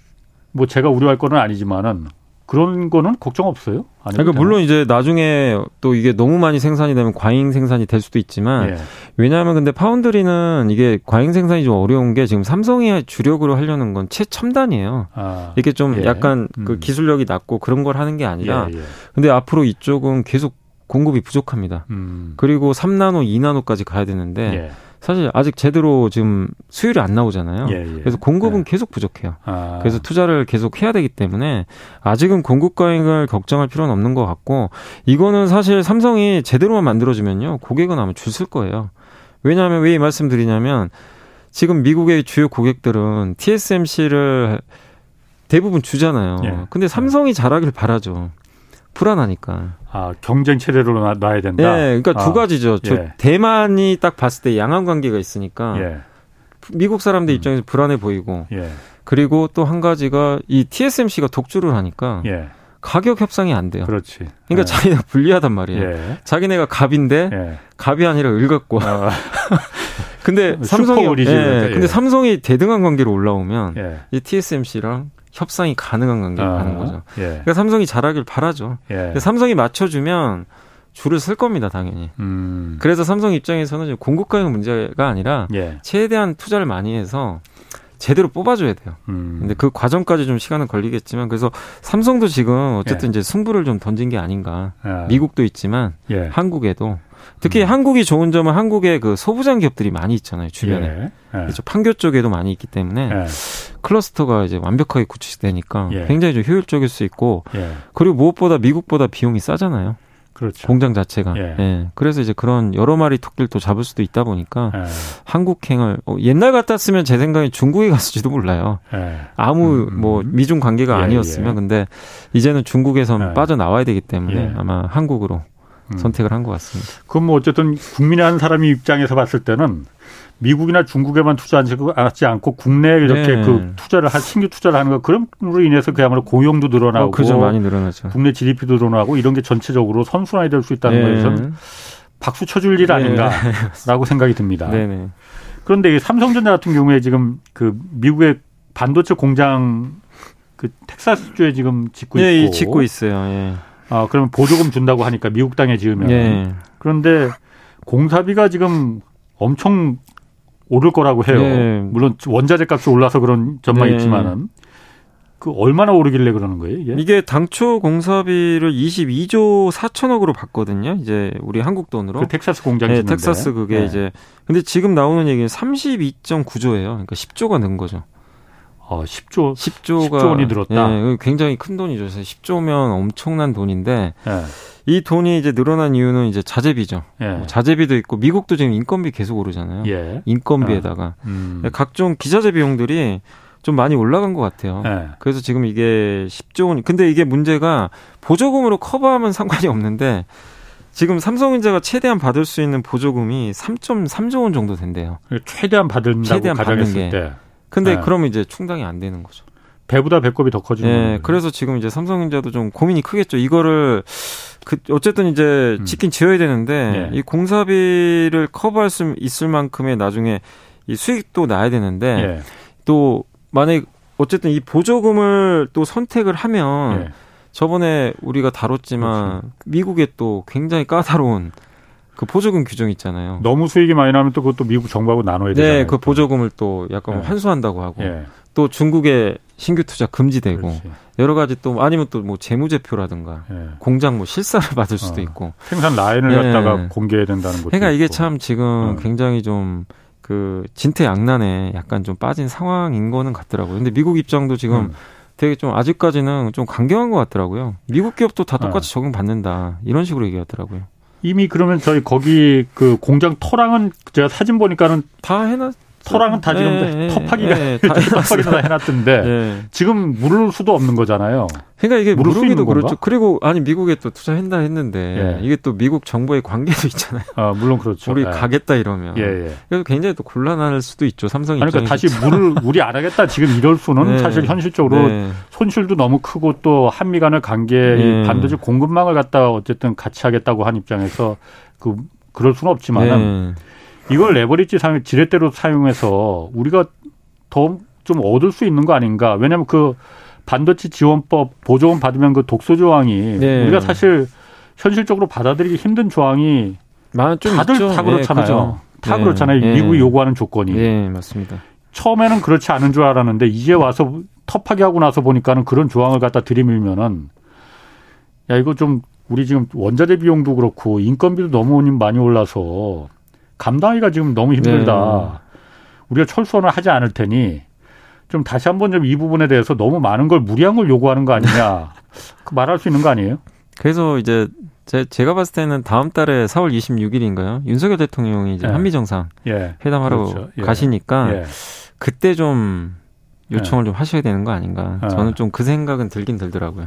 뭐 제가 우려할 거는 아니지만은 그런 거는 걱정 없어요? 그러니까 물론 이제 나중에 또 이게 너무 많이 생산이 되면 과잉 생산이 될 수도 있지만 예. 왜냐하면 근데 파운드리는 이게 과잉 생산이 좀 어려운 게 지금 삼성이 주력으로 하려는 건 최첨단이에요. 아. 이게 좀 예. 약간 음. 그 기술력이 낮고 그런 걸 하는 게 아니라 예, 예. 근데 앞으로 이쪽은 계속 공급이 부족합니다. 음. 그리고 3나노, 2나노까지 가야 되는데 예. 사실 아직 제대로 지금 수율이 안 나오잖아요. 예, 예. 그래서 공급은 예. 계속 부족해요. 아. 그래서 투자를 계속 해야 되기 때문에 아직은 공급 과잉을 걱정할 필요는 없는 것 같고 이거는 사실 삼성이 제대로만 만들어주면요 고객은 아마 줄 쓸 거예요. 왜냐하면 왜 이 말씀드리냐면 지금 미국의 주요 고객들은 TSMC를 대부분 주잖아요. 예. 근데 삼성이 잘하길 바라죠. 불안하니까. 아, 경쟁 체제로 놔야 된다. 예, 그러니까 아, 두 가지죠. 저 예. 대만이 딱 봤을 때 양안 관계가 있으니까 예. 미국 사람들 음. 입장에서 불안해 보이고. 예. 그리고 또 한 가지가 이 TSMC가 독주를 하니까 예. 가격 협상이 안 돼요. 그렇지. 그러니까 예. 자기네가 불리하단 말이에요. 자기네가 갑인데 갑이 아니라 을같고. 아. 근데 삼성이 예, 근데 삼성이 대등한 관계로 올라오면 이 TSMC랑 협상이 가능한 관계로 아, 가는 거죠. 예. 그러니까 삼성이 잘하길 바라죠. 예. 삼성이 맞춰주면 줄을 쓸 겁니다, 당연히. 음. 그래서 삼성 입장에서는 공급 가격 문제가 아니라 예. 최대한 투자를 많이 해서 제대로 뽑아줘야 돼요. 음. 근데 그 과정까지 좀 시간은 걸리겠지만 그래서 삼성도 지금 어쨌든 예. 이제 승부를 좀 던진 게 아닌가. 아. 미국도 있지만 예. 한국에도 특히 음. 한국이 좋은 점은 한국에 그 소부장 기업들이 많이 있잖아요 주변에 예. 예. 그렇죠 판교 쪽에도 많이 있기 때문에 예. 클러스터가 이제 완벽하게 구축되니까 예. 굉장히 좀 효율적일 수 있고 예. 그리고 무엇보다 미국보다 비용이 싸잖아요. 그렇죠. 공장 자체가. 예. 예. 그래서 이제 그런 여러 마리 토끼를 또 잡을 수도 있다 보니까 예. 한국행을 어, 옛날 같았으면 제 생각에 중국에 갔을지도 몰라요. 예. 아무 음, 뭐 미중 관계가 예, 아니었으면 근데 이제는 중국에선 빠져나와야 되기 때문에 아마 한국으로 음. 선택을 한 것 같습니다. 그럼 뭐 어쨌든 국민의 한 사람이 입장에서 봤을 때는 미국이나 중국에만 투자하지 않고 국내에 이렇게 네. 그 투자를 할 신규 투자를 하는 거 그럼으로 인해서 그야말로 고용도 늘어나고 어, 그죠 많이 늘어나죠. 국내 GDP도 늘어나고 이런 게 전체적으로 선순환이 될 수 있다는 네. 것에선 박수 쳐줄 일 네. 아닌가라고 생각이 듭니다. 네, 네. 그런데 삼성전자 같은 경우에 지금 그 미국의 반도체 공장 그 텍사스주에 지금 짓고 있고 네, 짓고 있어요. 예. 아, 그러면 보조금 준다고 하니까 미국 땅에 지으면. 네. 그런데 공사비가 지금 엄청 오를 거라고 해요. 네. 물론 원자재 값이 올라서 그런 전망이 네. 있지만은 그 얼마나 오르길래 그러는 거예요, 이게? 이게 당초 공사비를 22조 4천억으로 봤거든요. 이제 우리 한국 돈으로. 그 텍사스 공장 네, 텍사스 그게 네. 이제 근데 지금 나오는 얘기는 32.9조예요. 그러니까 10조가 는 거죠. 어, 10조 10조가 10조 원이 늘었다. 네, 굉장히 큰 돈이죠. 10조면 엄청난 돈인데 네. 이 돈이 이제 늘어난 이유는 이제 자재비죠. 예. 뭐 자재비도 있고 미국도 지금 인건비 계속 오르잖아요. 예. 인건비에다가 아. 음. 각종 기자재 비용들이 좀 많이 올라간 것 같아요. 네. 그래서 지금 이게 10조 원. 근데 이게 문제가 보조금으로 커버하면 상관이 없는데 지금 삼성전자가 최대한 받을 수 있는 보조금이 3.3조 원 정도 된대요. 최대한 받는다고 최대한 받는 게. 때. 근데 네. 그러면 이제 충당이 안 되는 거죠. 배보다 배꼽이 더 커지는 네, 거예요. 그래서 지금 이제 삼성전자도 좀 고민이 크겠죠. 이거를 그 어쨌든 이제 음. 짓긴 지어야 되는데 네. 이 공사비를 커버할 수 있을 만큼의 나중에 이 수익도 나야 되는데 네. 또 만약 어쨌든 이 보조금을 또 선택을 하면 네. 저번에 우리가 다뤘지만 그렇죠. 미국에 또 굉장히 까다로운 그 보조금 규정 있잖아요. 너무 수익이 많이 나면 또 그것도 미국 정부하고 나눠야 되잖아요. 네, 그 보조금을 또 약간 네. 환수한다고 하고 네. 또 중국에 신규 투자 금지되고 그렇지. 여러 가지 또 아니면 또 뭐 재무제표라든가 네. 공장 뭐 실사를 받을 수도 어. 있고 생산 라인을 네. 갖다가 공개해야 된다는 것도 그러니까 이게 참 지금 어. 굉장히 좀 그 진퇴양난에 약간 좀 빠진 상황인 거는 같더라고요. 근데 미국 입장도 지금 음. 되게 좀 아직까지는 좀 강경한 것 같더라고요. 미국 기업도 다 똑같이 네. 적용받는다 이런 식으로 얘기하더라고요. 이미 그러면 저희 거기 그 공장 토랑은 제가 사진 보니까는 다 해놨 토랑은 다 지금 네, 텁하기가 네, 텁하기도 다 해놨던데 네. 지금 물을 수도 없는 거잖아요. 그러니까 이게 물르기도 그렇죠. 그리고 아니 미국에 또 투자한다 했는데 예. 이게 또 미국 정부의 관계도 있잖아요. 아 물론 그렇죠. 우리 예. 가겠다 이러면 예, 예. 그래서 굉장히 또 곤란할 수도 있죠. 삼성 입장에서. 그러니까 다시 물을 우리 안 하겠다 지금 이럴 수는 네. 사실 현실적으로 네. 손실도 너무 크고 또 한미 간의 관계 네. 반드시 공급망을 갖다 어쨌든 같이 하겠다고 한 입장에서 그 그럴 수는 없지만은. 네. 이걸 레버리지 사용 지렛대로 사용해서 우리가 더 좀 얻을 수 있는 거 아닌가? 왜냐하면 그 반도체 지원법 보조금 받으면 그 독소 조항이 네. 우리가 사실 현실적으로 받아들이기 힘든 조항이 다들 있죠. 다 그렇잖아요. 네, 다 네. 그렇잖아요. 네. 미국이 요구하는 조건이. 네, 맞습니다. 처음에는 그렇지 않은 줄 알았는데 이제 와서 텁하게 하고 나서 보니까는 그런 조항을 갖다 들이밀면은 야 이거 좀 우리 지금 원자재 비용도 그렇고 인건비도 너무 많이 올라서 감당하기가 지금 너무 힘들다. 네. 우리가 철수원을 하지 않을 테니 좀 다시 한번 좀 이 부분에 대해서 너무 많은 걸 무리한 걸 요구하는 거 아니냐. 그 말할 수 있는 거 아니에요? 그래서 이제 제, 제가 봤을 때는 다음 달에 4월 26일인가요? 윤석열 대통령이 이제 예. 한미 정상 예. 회담하러 그렇죠. 예. 가시니까 예. 그때 좀 요청을 예. 좀 하셔야 되는 거 아닌가. 예. 저는 좀 그 생각은 들긴 들더라고요.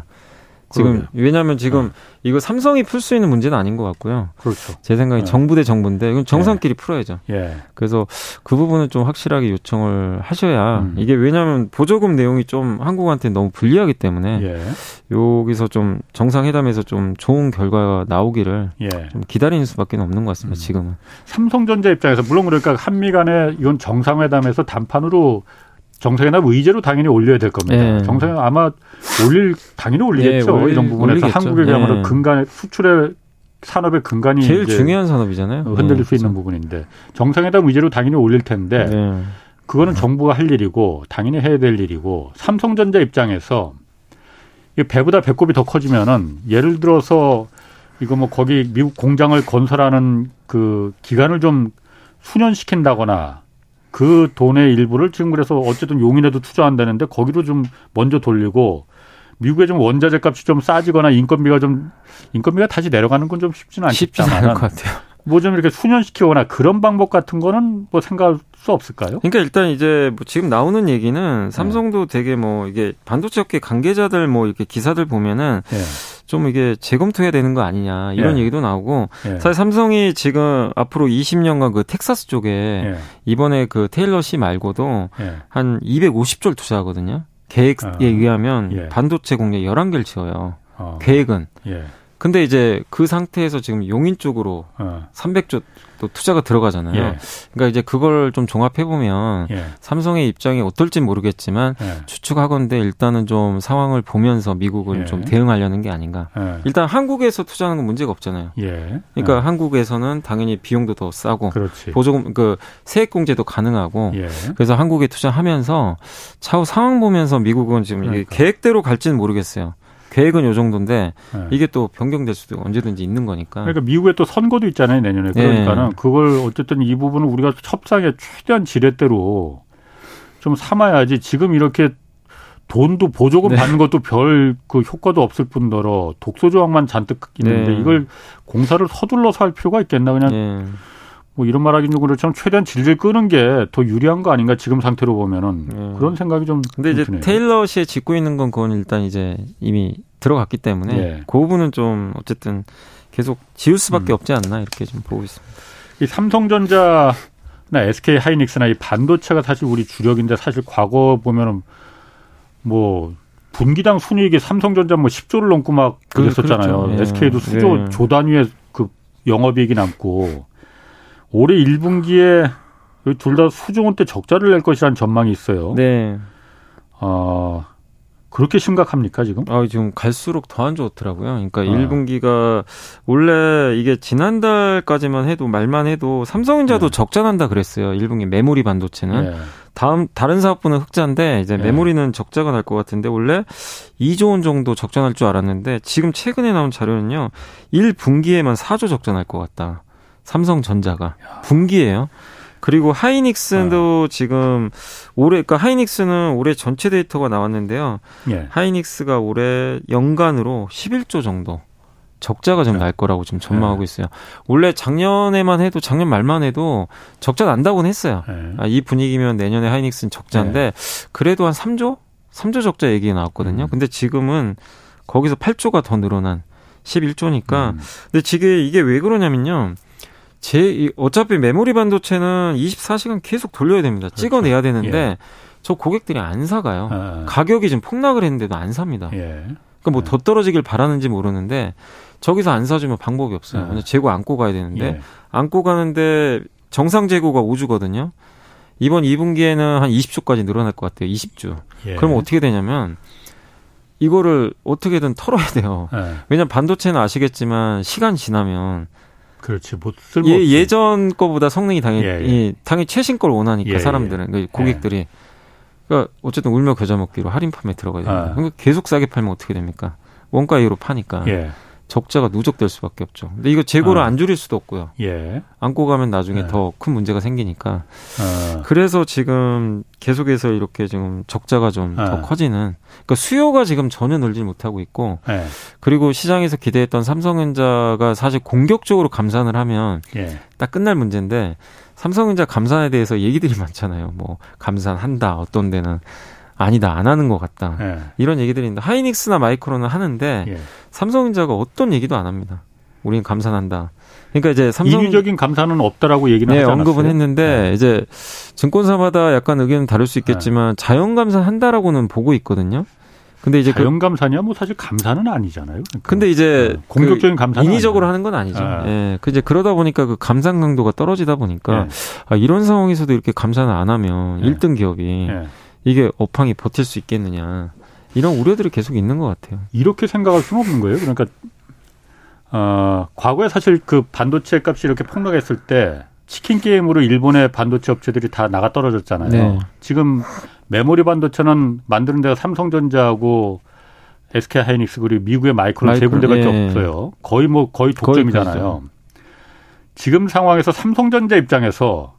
지금. 왜냐하면 지금 네. 이거 삼성이 풀 수 있는 문제는 아닌 것 같고요. 그렇죠. 제 생각에 네. 정부 대 정부인데 이건 정상끼리 네. 풀어야죠. 예. 그래서 그 부분은 좀 확실하게 요청을 하셔야 음. 이게 왜냐하면 보조금 내용이 좀 한국한테 너무 불리하기 때문에 예. 여기서 좀 정상회담에서 좀 좋은 결과가 나오기를 예. 좀 기다리는 수밖에 없는 것 같습니다. 음. 지금은 삼성전자 입장에서 물론 그러니까 한미 간에 이건 정상회담에서 단판으로 정상회담 의제로 당연히 올려야 될 겁니다. 네. 정상회담 아마 올릴 당연히 올리겠죠. 네, 이런 부분에서 한국에야말로 네. 근간 수출의 산업의 근간이 제일 중요한 산업이잖아요. 흔들릴 네, 수 있는 그렇죠. 부분인데 정상회담 의제로 당연히 올릴 텐데 네. 그거는 정부가 할 일이고 당연히 해야 될 일이고 삼성전자 입장에서 배보다 배꼽이 더 커지면은 예를 들어서 이거 뭐 거기 미국 공장을 건설하는 그 기간을 좀 수년시킨다거나 그 돈의 일부를 지금 그래서 어쨌든 용인에도 투자한다는데 거기로 좀 먼저 돌리고 미국의 좀 원자재 값이 좀 싸지거나 인건비가 좀 인건비가 다시 내려가는 건 좀 쉽지는 않겠지만 것 같아요. 뭐 좀 이렇게 수년시키거나 그런 방법 같은 거는 뭐 생각할 수 없을까요? 그러니까 일단 이제 뭐 지금 나오는 얘기는 삼성도 네. 되게 뭐 이게 반도체 업계 관계자들 뭐 이렇게 기사들 보면은 네. 좀 이게 재검토해야 되는 거 아니냐 이런 예. 얘기도 나오고 예. 사실 삼성이 지금 앞으로 20년간 그 텍사스 쪽에 예. 이번에 그 테일러 씨 말고도 예. 한 250조를 투자하거든요. 계획에 어. 의하면 예. 반도체 공략 11개를 지어요. 어. 계획은. 예. 근데 이제 그 상태에서 지금 용인 쪽으로 어. 300조 또 투자가 들어가잖아요. 예. 그러니까 이제 그걸 좀 종합해 보면 예. 삼성의 입장이 어떨지 모르겠지만 예. 추측하건데 일단은 좀 상황을 보면서 미국은 예. 좀 대응하려는 게 아닌가. 예. 일단 한국에서 투자하는 건 문제가 없잖아요. 예. 그러니까 한국에서는 당연히 비용도 더 싸고 그렇지. 보조금 그 세액 공제도 가능하고 그래서 한국에 투자하면서 차후 상황 보면서 미국은 지금 그러니까. 계획대로 갈지는 모르겠어요. 계획은 요 정도인데 네. 이게 또 변경될 수도 언제든지 있는 거니까. 그러니까 미국에 또 선거도 있잖아요 내년에. 그러니까는 네. 그걸 어쨌든 이 부분을 우리가 협상에 최대한 지렛대로 좀 삼아야지 지금 이렇게 돈도 보조금 네. 받는 것도 별 그 효과도 없을 뿐더러 독소 조항만 잔뜩 있는데 네. 이걸 공사를 서둘러서 할 필요가 있겠나 그냥 네. 뭐 이런 말하기는 좀 그렇지만 최대한 질질 끄는 게 더 유리한 거 아닌가 지금 상태로 보면은 네. 그런 생각이 좀 근데 이제 드네요. 테일러 씨에 짓고 있는 건 그건 일단 이제 이미 들어갔기 때문에 네. 그 부분은 좀 어쨌든 계속 지울 수밖에 음. 없지 않나 이렇게 좀 보고 있습니다. 이 삼성전자나 SK 하이닉스나 이 반도체가 사실 우리 주력인데 사실 과거 보면은 뭐 분기당 순이익이 삼성전자 뭐 10조를 넘고 막 그랬었잖아요. 그렇죠. 네. SK도 수조 네. 조 단위의 그 영업이익이 남고 올해 1분기에 둘 다 수조 원대 적자를 낼 것이라는 전망이 있어요. 네. 어, 그렇게 심각합니까 지금? 아 지금 갈수록 더 안 좋더라고요. 그러니까 아. 1분기가 원래 이게 지난달까지만 해도 말만 해도 삼성전자도 네. 적자 난다 그랬어요. 1분기 메모리 반도체는 네. 다음 다른 사업부는 흑자인데 이제 네. 메모리는 적자가 날 것 같은데 원래 2조 원 정도 적자 날 줄 알았는데 지금 최근에 나온 자료는요 1분기에만 4조 적자 날 것 같다. 삼성전자가 분기예요. 그리고 하이닉스도 어. 지금 올해 그러니까 하이닉스는 올해 전체 데이터가 나왔는데요. 예. 하이닉스가 올해 연간으로 11조 정도 적자가 좀 날 거라고 지금 전망하고 예. 있어요. 원래 작년에만 해도 작년 말만 해도 적자 난다고는 했어요. 예. 아, 이 분위기면 내년에 하이닉스는 적자인데 예. 그래도 한 3조? 3조 적자 얘기가 나왔거든요. 음. 근데 지금은 거기서 8조가 더 늘어난 11조니까. 음. 근데 지금 이게 왜 그러냐면요. 제 어차피 메모리 반도체는 24시간 계속 돌려야 됩니다. 그렇죠. 찍어내야 되는데 예. 저 고객들이 안 사가요. 아. 가격이 지금 폭락을 했는데도 안 삽니다. 예. 그러니까 뭐더 예. 떨어지길 바라는지 모르는데 저기서 안 사주면 방법이 없어요. 예. 재고 안고 가야 되는데 예. 안고 가는데 정상 재고가 5주거든요. 이번 2분기에는 한 20주까지 늘어날 것 같아요. 20주. 예. 그러면 어떻게 되냐면 이거를 어떻게든 털어야 돼요. 왜냐면 반도체는 아시겠지만 시간 지나면 그렇지. 뭐 예, 예전 거보다 성능이 당연히 예, 예. 당연히 최신 걸 원하니까 예, 예. 사람들은 그 고객들이 그러니까 어쨌든 울며 겨자 먹기로 할인 판매 들어가야 돼요. 아. 그러니까 계속 싸게 팔면 어떻게 됩니까? 원가 이후로 파니까. 예. 적자가 누적될 수밖에 없죠. 근데 이거 재고를 어. 안 줄일 수도 없고요. 예. 안고 가면 나중에 네. 더큰 문제가 생기니까. 어. 그래서 지금 계속해서 이렇게 지금 적자가 좀더 어. 커지는. 그러니까 수요가 지금 전혀 늘지 못하고 있고. 네. 그리고 시장에서 기대했던 삼성전자가 사실 공격적으로 감산을 하면 예. 딱 끝날 문제인데 삼성전자 감산에 대해서 얘기들이 많잖아요. 뭐 감산한다. 어떤 데는 아니다 안 하는 것 같다 예. 이런 얘기들이 있는데 하이닉스나 마이크로는 하는데 예. 삼성전자가 어떤 얘기도 안 합니다. 우리는 감산한다. 그러니까 이제 삼성 인위적인 감산은 없다라고 얘기는 네? 언급은 했는데 네. 이제 증권사마다 약간 의견은 다를 수 있겠지만 네. 자연 감산한다라고는 보고 있거든요. 근데 이제 그 자연 감산이야 뭐 사실 감산은 아니잖아요. 그러니까. 근데 이제 네. 공격적인 감산 인위적으로 하는 건 아니죠. 네. 예. 그 이제 그러다 보니까 그 감산 강도가 떨어지다 보니까 네. 아, 이런 상황에서도 이렇게 감산을 안 하면 네. 1등 기업이 네. 이게 업황이 버틸 수 있겠느냐 이런 우려들이 계속 있는 것 같아요. 이렇게 생각할 수는 없는 거예요. 그러니까 어, 과거에 사실 그 반도체 값이 이렇게 폭락했을 때 치킨 게임으로 일본의 반도체 업체들이 다 나가 떨어졌잖아요. 네. 지금 메모리 반도체는 만드는 데가 삼성전자하고 SK 하이닉스 그리고 미국의 마이크론 세 군데밖에 예. 없어요. 거의 뭐 거의 독점이잖아요. 거의 지금 상황에서 삼성전자 입장에서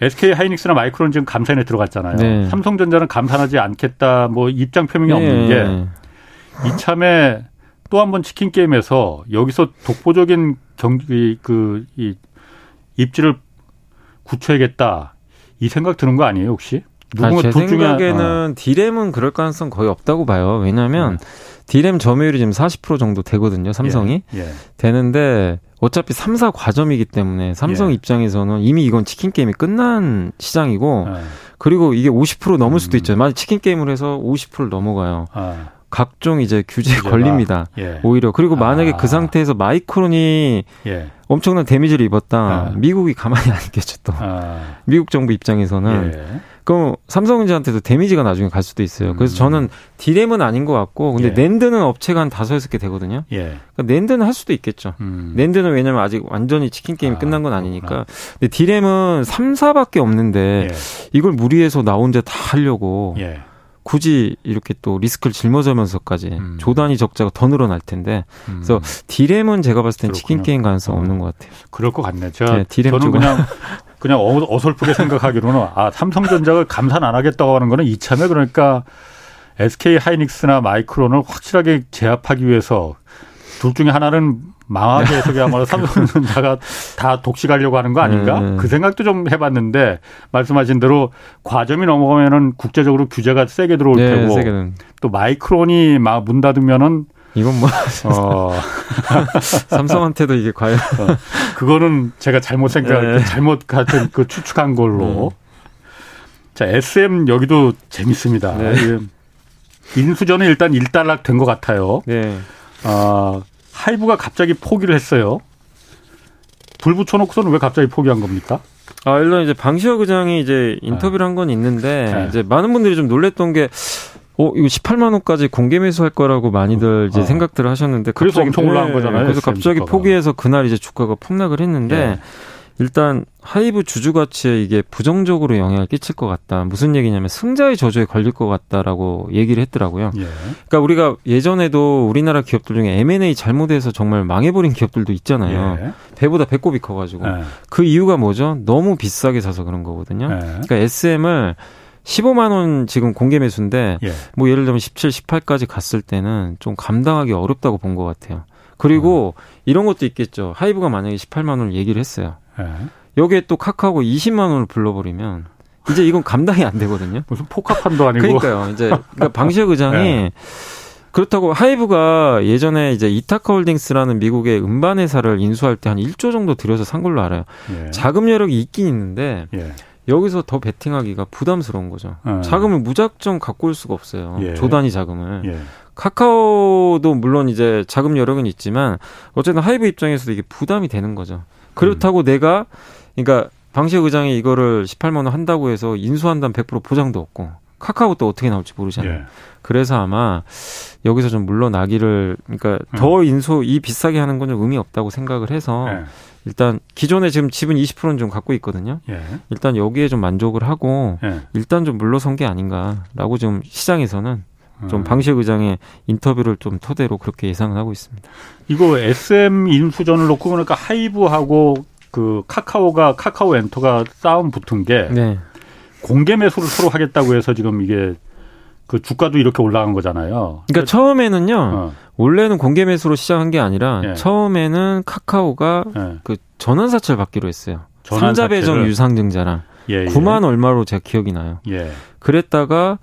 SK 하이닉스나 마이크론 지금 감산에 들어갔잖아요. 네. 삼성전자는 감산하지 않겠다 뭐 입장 표명이 네. 없는 게 이참에 또 한 번 치킨 게임에서 여기서 독보적인 경기 그이 입지를 굳혀야겠다 이 생각 드는 거 아니에요 혹시? 누군가 아, 제 생각에는 어. 디램은 그럴 가능성 거의 없다고 봐요. 왜냐하면 음. 디램 점유율이 지금 40% 정도 되거든요. 삼성이 예. 예. 되는데 어차피 3, 4 과점이기 때문에 삼성 예. 입장에서는 이미 이건 치킨 게임이 끝난 시장이고 예. 그리고 이게 50% 넘을 수도 음. 있죠. 만약 치킨 게임을 해서 50%를 넘어가요. 아. 각종 이제 규제에 걸립니다. 예. 오히려 그리고 만약에 아. 그 상태에서 마이크론이 예. 엄청난 데미지를 입었다. 아. 미국이 가만히 안 있겠죠 또. 아. 미국 정부 입장에서는 예. 그럼 삼성전자한테도 데미지가 나중에 갈 수도 있어요. 그래서 음. 저는 디램은 아닌 것 같고, 근데 예. 낸드는 업체가 한 다섯 여섯 개 되거든요. 예. 그러니까 낸드는 할 수도 있겠죠. 음. 낸드는 왜냐면 아직 완전히 치킨 게임이 아, 끝난 건 아니니까. 그렇구나. 근데 디램은 3사밖에 없는데 예. 이걸 무리해서 나 혼자 다 하려고. 예. 굳이 이렇게 또 리스크를 짊어지면서까지 음. 조단위 적자가 더 늘어날 텐데 음. 그래서 디램은 제가 봤을 땐. 치킨 게임 가능성 어. 없는 것 같아요. 그럴 것 같네. 제가 네, 디램 저는 쪽은. 그냥 그냥 어설프게 생각하기로는 아 삼성전자가 감산 안 하겠다고 하는 거는 이참에 그러니까 SK 하이닉스나 마이크론을 확실하게 제압하기 위해서 둘 중에 하나는 망하게 해서야말로 삼성전자가 다 독식하려고 하는 거 아닌가? 네. 그 생각도 좀 해봤는데 말씀하신 대로 과점이 넘어가면은 국제적으로 규제가 세게 들어올 네, 테고 세게는. 또 마이크론이 막 문 닫으면은 이건 뭐 어. 삼성한테도 이게 과연 어. 그거는 제가 잘못 생각 네. 잘못 같은 그 추측한 걸로 음. 자 SM 여기도 재밌습니다. 네. 인수전은 일단 일단락 된 것 같아요. 네. 아 하이브가 갑자기 포기를 했어요. 불 붙여놓고서는 왜 갑자기 포기한 겁니까? 아, 일단 이제 방시혁 의장이 이제 인터뷰를 네. 한건 있는데 네. 이제 많은 분들이 좀 놀랬던 게 어, 이거 18만 원까지 공개 매수할 거라고 많이들 이제 어. 생각들을 하셨는데 그래서 엄청 올라간 거잖아요. 그래서 갑자기 포기해서 그날 이제 주가가 폭락을 했는데 네. 일단 하이브 주주 가치에 이게 부정적으로 영향을 끼칠 것 같다. 무슨 얘기냐면 승자의 저주에 걸릴 것 같다라고 얘기를 했더라고요. 예. 그러니까 우리가 예전에도 우리나라 기업들 중에 M&A 잘못해서 정말 망해버린 기업들도 있잖아요. 예. 배보다 배꼽이 커가지고 예. 그 이유가 뭐죠? 너무 비싸게 사서 그런 거거든요. 예. 그러니까 SM을 15만 원 지금 공개 매수인데 예. 뭐 예를 들면 17, 18까지 갔을 때는 좀 감당하기 어렵다고 본 것 같아요. 그리고 어. 이런 것도 있겠죠. 하이브가 만약에 18만 원을 얘기를 했어요. 예. 여기에 또 카카오가 20만 원을 불러버리면 이제 이건 감당이 안 되거든요. 무슨 포커판도 아니고. 그러니까요. 이제 그러니까 방시혁 의장이 예. 그렇다고 하이브가 예전에 이제 이타카 홀딩스라는 미국의 음반 회사를 인수할 때 한 1조 정도 들여서 산 걸로 알아요. 예. 자금 여력이 있긴 있는데 예. 여기서 더 베팅하기가 부담스러운 거죠. 예. 자금을 무작정 갖고 올 수가 없어요. 예. 조단위 자금을. 예. 카카오도 물론 이제 자금 여력은 있지만 어쨌든 하이브 입장에서도 이게 부담이 되는 거죠. 그렇다고 음. 내가 그러니까 방시혁 의장이 이거를 18만 원 한다고 해서 인수한다는 100% 보장도 없고 카카오 또 어떻게 나올지 모르잖아요. 예. 그래서 아마 여기서 좀 물러나기를 그러니까 음. 더 인수 이 비싸게 하는 건 좀 의미 없다고 생각을 해서 예. 일단 기존에 지금 지분 20%는 좀 갖고 있거든요. 예. 일단 여기에 좀 만족을 하고 예. 일단 좀 물러선 게 아닌가라고 좀 시장에서는 좀 음. 방시혁 의장의 인터뷰를 좀 토대로 그렇게 예상을 하고 있습니다. 이거 SM 인수전을 놓고 보니까 하이브하고 그 카카오가 카카오 엔터가 싸움 붙은 게 네. 공개 매수를 서로 하겠다고 해서 지금 이게 그 주가도 이렇게 올라간 거잖아요. 그러니까 처음에는요. 어. 원래는 공개 매수로 시작한 게 아니라 예. 처음에는 카카오가 예. 그 전환 사채를 받기로 했어요. 전자 배정 유상증자랑 예, 9만 예. 얼마로 제가 기억이 나요. 예. 그랬다가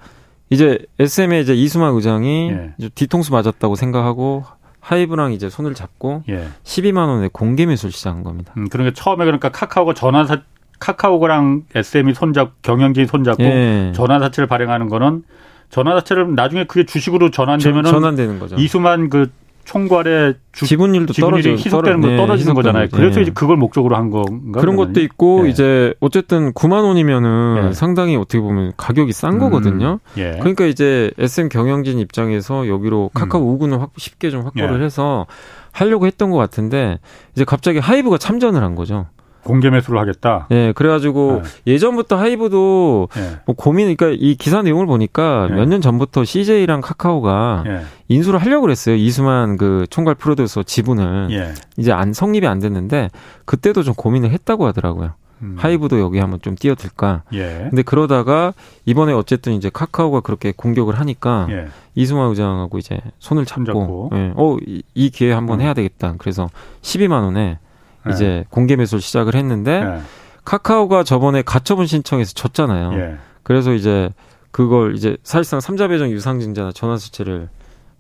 이제 SM의 이제 이수만 의장이 예. 뒤통수 맞았다고 생각하고 하이브랑 이제 손을 잡고 예. 12만 원에 공개 매수를 시작한 겁니다. 음, 그러니까 처음에 그러니까 카카오가 전환 사 카카오랑 SM이 손잡 경영진이 손잡고 예. 전환 사채를 발행하는 거는 전환사채를 나중에 그게 주식으로 전환되면은 전환되는 거죠. 이수만 그 총괄의 주, 지분율도 떨어져 희석되는 거 네, 떨어지는 거잖아요. 그래서 네. 이제 그걸 목적으로 한 건가? 그런 것도 있고 네. 이제 어쨌든 9만 원이면은 네. 상당히 어떻게 보면 가격이 싼 음, 거거든요. 예. 그러니까 이제 SM 경영진 입장에서 여기로 카카오 음. 우군을 확, 쉽게 좀 확보를 예. 해서 하려고 했던 것 같은데 이제 갑자기 하이브가 참전을 한 거죠. 공개 매수를 하겠다. 네, 그래가지고 네. 예전부터 하이브도 네. 뭐 고민, 그러니까 이 기사 내용을 보니까 네. 몇년 전부터 CJ랑 카카오가 네. 인수를 하려고 그랬어요. 이수만 그 총괄 프로듀서 지분을 예. 이제 안 성립이 안 됐는데 그때도 좀 고민을 했다고 하더라고요. 음. 하이브도 여기 한번 좀 뛰어들까. 예. 근데 그러다가 이번에 어쨌든 이제 카카오가 그렇게 공격을 하니까 예. 이수만 의장하고 이제 손을 잡고, 잡고. 예. 어, 이, 이 기회에 한번 음. 해야 되겠다. 그래서 12만 원에 네. 이제 공개 매수를 시작을 했는데 네. 카카오가 저번에 가처분 신청해서 졌잖아요. 예. 그래서 이제 그걸 이제 사실상 삼자 배정 유상증자나 전환수채를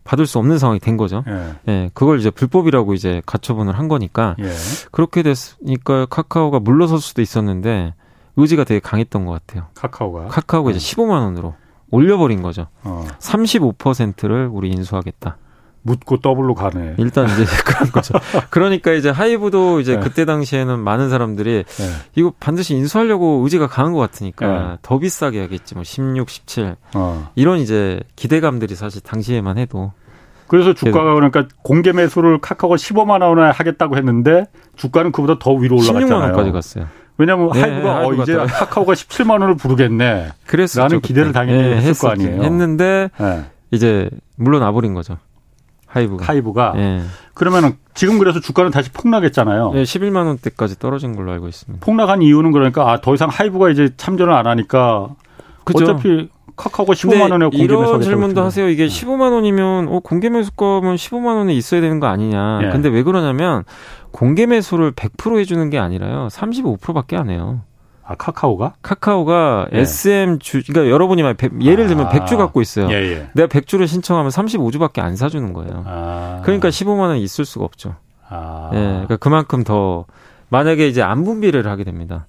받을 수 없는 상황이 된 거죠. 예. 예. 그걸 이제 불법이라고 이제 가처분을 한 거니까 예. 그렇게 됐으니까 카카오가 물러설 수도 있었는데 의지가 되게 강했던 것 같아요. 카카오가 카카오가 이제 15만 원으로 올려버린 거죠. 어. 35%를 우리 인수하겠다. 묻고 더블로 가네. 일단 이제 그런 거죠. 그러니까 이제 하이브도 이제 네. 그때 당시에는 많은 사람들이 네. 이거 반드시 인수하려고 의지가 강한 것 같으니까 네. 더 비싸게 하겠지 뭐 16, 17 어. 이런 이제 기대감들이 사실 당시에만 해도 그래서 주가가 그러니까 공개 매수를 카카오가 15만 원에 하겠다고 했는데 주가는 그보다 더 위로 올라갔잖아요. 16만 원까지 갔어요. 왜냐하면 네, 하이브가 어, 이제 더... 카카오가 17만 원을 부르겠네. 그랬었죠. 라는 기대를 당연히 네, 했을 거 아니에요. 했는데 네. 이제 물러나 버린 거죠. 하이브가. 하이브가. 예. 그러면은 지금 그래서 주가는 다시 폭락했잖아요. 네, 11만 원대까지 떨어진 걸로 알고 있습니다. 폭락한 이유는 그러니까 아, 더 이상 하이브가 이제 참전을 안 하니까 그쵸? 어차피 카카오가 15만 원에 공개 매수 이런 질문도 하세요. 이게 15만 원이면 어, 공개 매수가면 15만 원에 있어야 되는 거 아니냐. 예. 근데 왜 그러냐면 공개 매수를 100% 해주는 게 아니라요. 35%밖에 안 해요. 아 카카오가? 카카오가 예. SM 주 그러니까 여러분이 말 예를 들면 아. 100주 갖고 있어요. 예, 예. 내가 100주를 신청하면 35주밖에 안 사주는 거예요. 아. 그러니까 15만 원 있을 수가 없죠. 아. 예, 그러니까 그만큼 더 만약에 이제 안 분비를 하게 됩니다.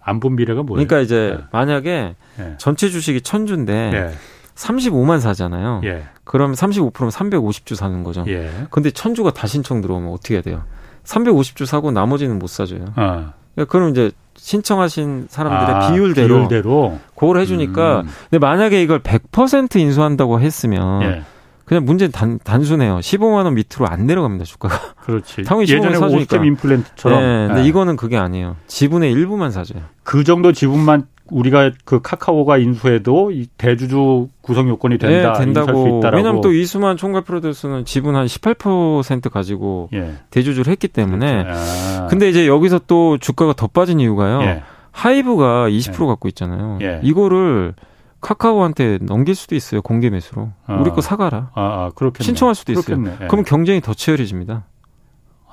안 분비례가 뭐예요? 그러니까 이제 예. 만약에 예. 전체 주식이 천주인데 35만 예. 사잖아요. 예. 그럼 35%면 350주 사는 거죠. 예. 근데 천주가 다 신청 들어오면 어떻게 해야 돼요? 350주 사고 나머지는 못 사줘요. 아. 그러니까 그럼 이제 신청하신 사람들의 아, 비율대로, 비율대로 그걸 해주니까 음. 근데 만약에 이걸 100% 인수한다고 했으면 예. 그냥 문제는 단, 단순해요. 15만 원 밑으로 안 내려갑니다 주가가. 그렇지. 당연히 예전에 오스템 임플랜트처럼. 네, 근데 네. 이거는 그게 아니에요. 지분의 일부만 사줘요. 그 정도 지분만 우리가 그 카카오가 인수해도 이 대주주 구성 요건이 된다. 네, 된다고. 왜냐하면 또 이수만 총괄 프로듀서는 지분 한 18% 가지고 예. 대주주를 했기 때문에. 그렇죠. 아. 근데 이제 여기서 또 주가가 더 빠진 이유가요. 예. 하이브가 20% 예. 갖고 있잖아요. 예. 이거를 카카오한테 넘길 수도 있어요. 공개 매수로. 아. 우리 거 사가라. 아, 아 그렇겠네. 신청할 수도 그렇겠네. 있어요. 예. 그럼 경쟁이 더 치열해집니다.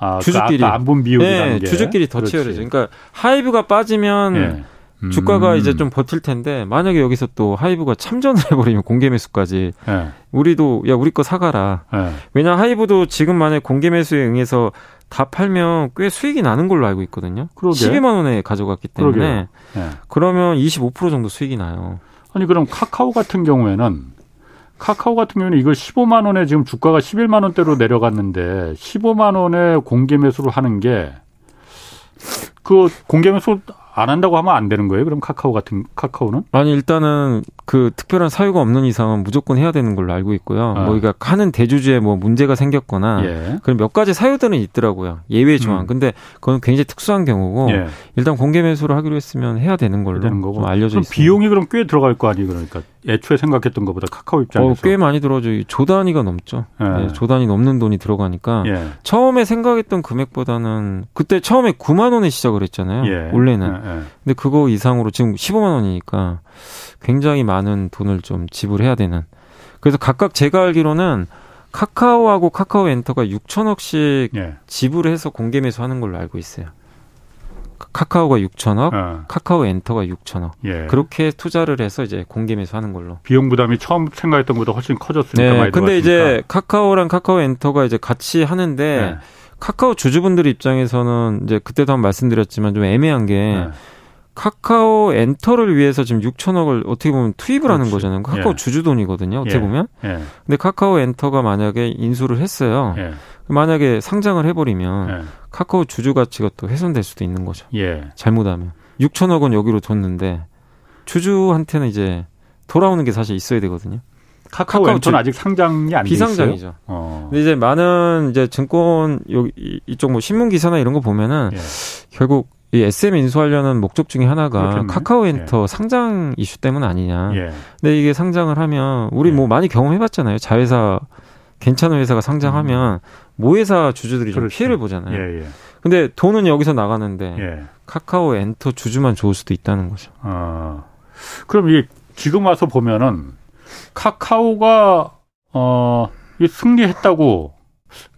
아, 그 주주끼리 그 안분 비율이라는 네, 주주끼리 더 치열해져. 그러니까 하이브가 빠지면 예. 음. 주가가 이제 좀 버틸 텐데 만약에 여기서 또 하이브가 참전을 해버리면 공개 매수까지 네. 우리도 야 우리 거 사가라. 네. 왜냐 하이브도 지금 만약 공개 매수에 응해서 다 팔면 꽤 수익이 나는 걸로 알고 있거든요. 그러게. 12만 원에 가져갔기 때문에 네. 그러면 25% 정도 수익이 나요. 아니 그럼 카카오 같은 경우에는 카카오 같은 경우는 이걸 15만 원에 지금 주가가 11만 원대로 내려갔는데 15만 원에 공개 매수를 하는 게 그 공개 매수 안 한다고 하면 안 되는 거예요? 그럼 카카오 같은 카카오는? 아니 일단은 그 특별한 사유가 없는 이상은 무조건 해야 되는 걸로 알고 있고요. 아. 뭐 그러니까 하는 대주주에 뭐 문제가 생겼거나 예. 그런 몇 가지 사유들은 있더라고요. 예외 조항. 음. 근데 그건 굉장히 특수한 경우고 예. 일단 공개 매수를 하기로 했으면 해야 되는 걸로 되는. 좀 알려져 있습니다. 비용이 그럼 꽤 들어갈 거 아니에요, 그러니까. 애초에 생각했던 것보다 카카오 입장에서 어, 꽤 많이 들어죠. 조 단위가 넘죠. 예. 네, 조 단위 넘는 돈이 들어가니까 예. 처음에 생각했던 금액보다는 그때 처음에 9만 원에 시작을 했잖아요. 예. 원래는. 예, 예. 근데 그거 이상으로 지금 15만 원이니까 굉장히 많은 돈을 좀 지불해야 되는. 그래서 각각 제가 알기로는 카카오하고 카카오 엔터가 6천억씩 예. 지불해서 공개 매수하는 걸로 알고 있어요. 카카오가 6천억, 어. 카카오 엔터가 6천억. 예. 그렇게 투자를 해서 이제 공개 매수하는 걸로. 비용 부담이 처음 생각했던 것보다 훨씬 커졌으니까 네, 많이 근데 이제 카카오랑 카카오 엔터가 이제 같이 하는데 네. 카카오 주주분들 입장에서는 이제 그때도 한번 말씀드렸지만 좀 애매한 게 네. 카카오 엔터를 위해서 지금 6천억을 어떻게 보면 투입을 그렇지. 하는 거잖아요. 카카오 예. 주주 돈이거든요. 어떻게 예. 보면. 예. 근데 카카오 엔터가 만약에 인수를 했어요. 예. 만약에 상장을 해버리면 예. 카카오 주주 가치가 또 훼손될 수도 있는 거죠. 예. 잘못하면 6천억 원 여기로 줬는데 주주한테는 이제 돌아오는 게 사실 있어야 되거든요. 카카오, 카카오 엔터는 아직 상장이 안 비상장이죠. 어. 근데 이제 많은 이제 증권 여기 이쪽 뭐 신문 기사나 이런 거 보면은 예. 결국 이 SM 인수하려는 목적 중에 하나가 그렇겠네. 카카오 엔터 예. 상장 이슈 때문 아니냐. 예. 근데 이게 상장을 하면 우리 예. 뭐 많이 경험해봤잖아요. 자회사 괜찮은 회사가 상장하면 음. 모회사 주주들이 좀 피해를 보잖아요. 예, 예. 근데 돈은 여기서 나가는데 예. 카카오 엔터 주주만 좋을 수도 있다는 거죠. 아, 그럼 이 지금 와서 보면은 카카오가 어, 이 승리했다고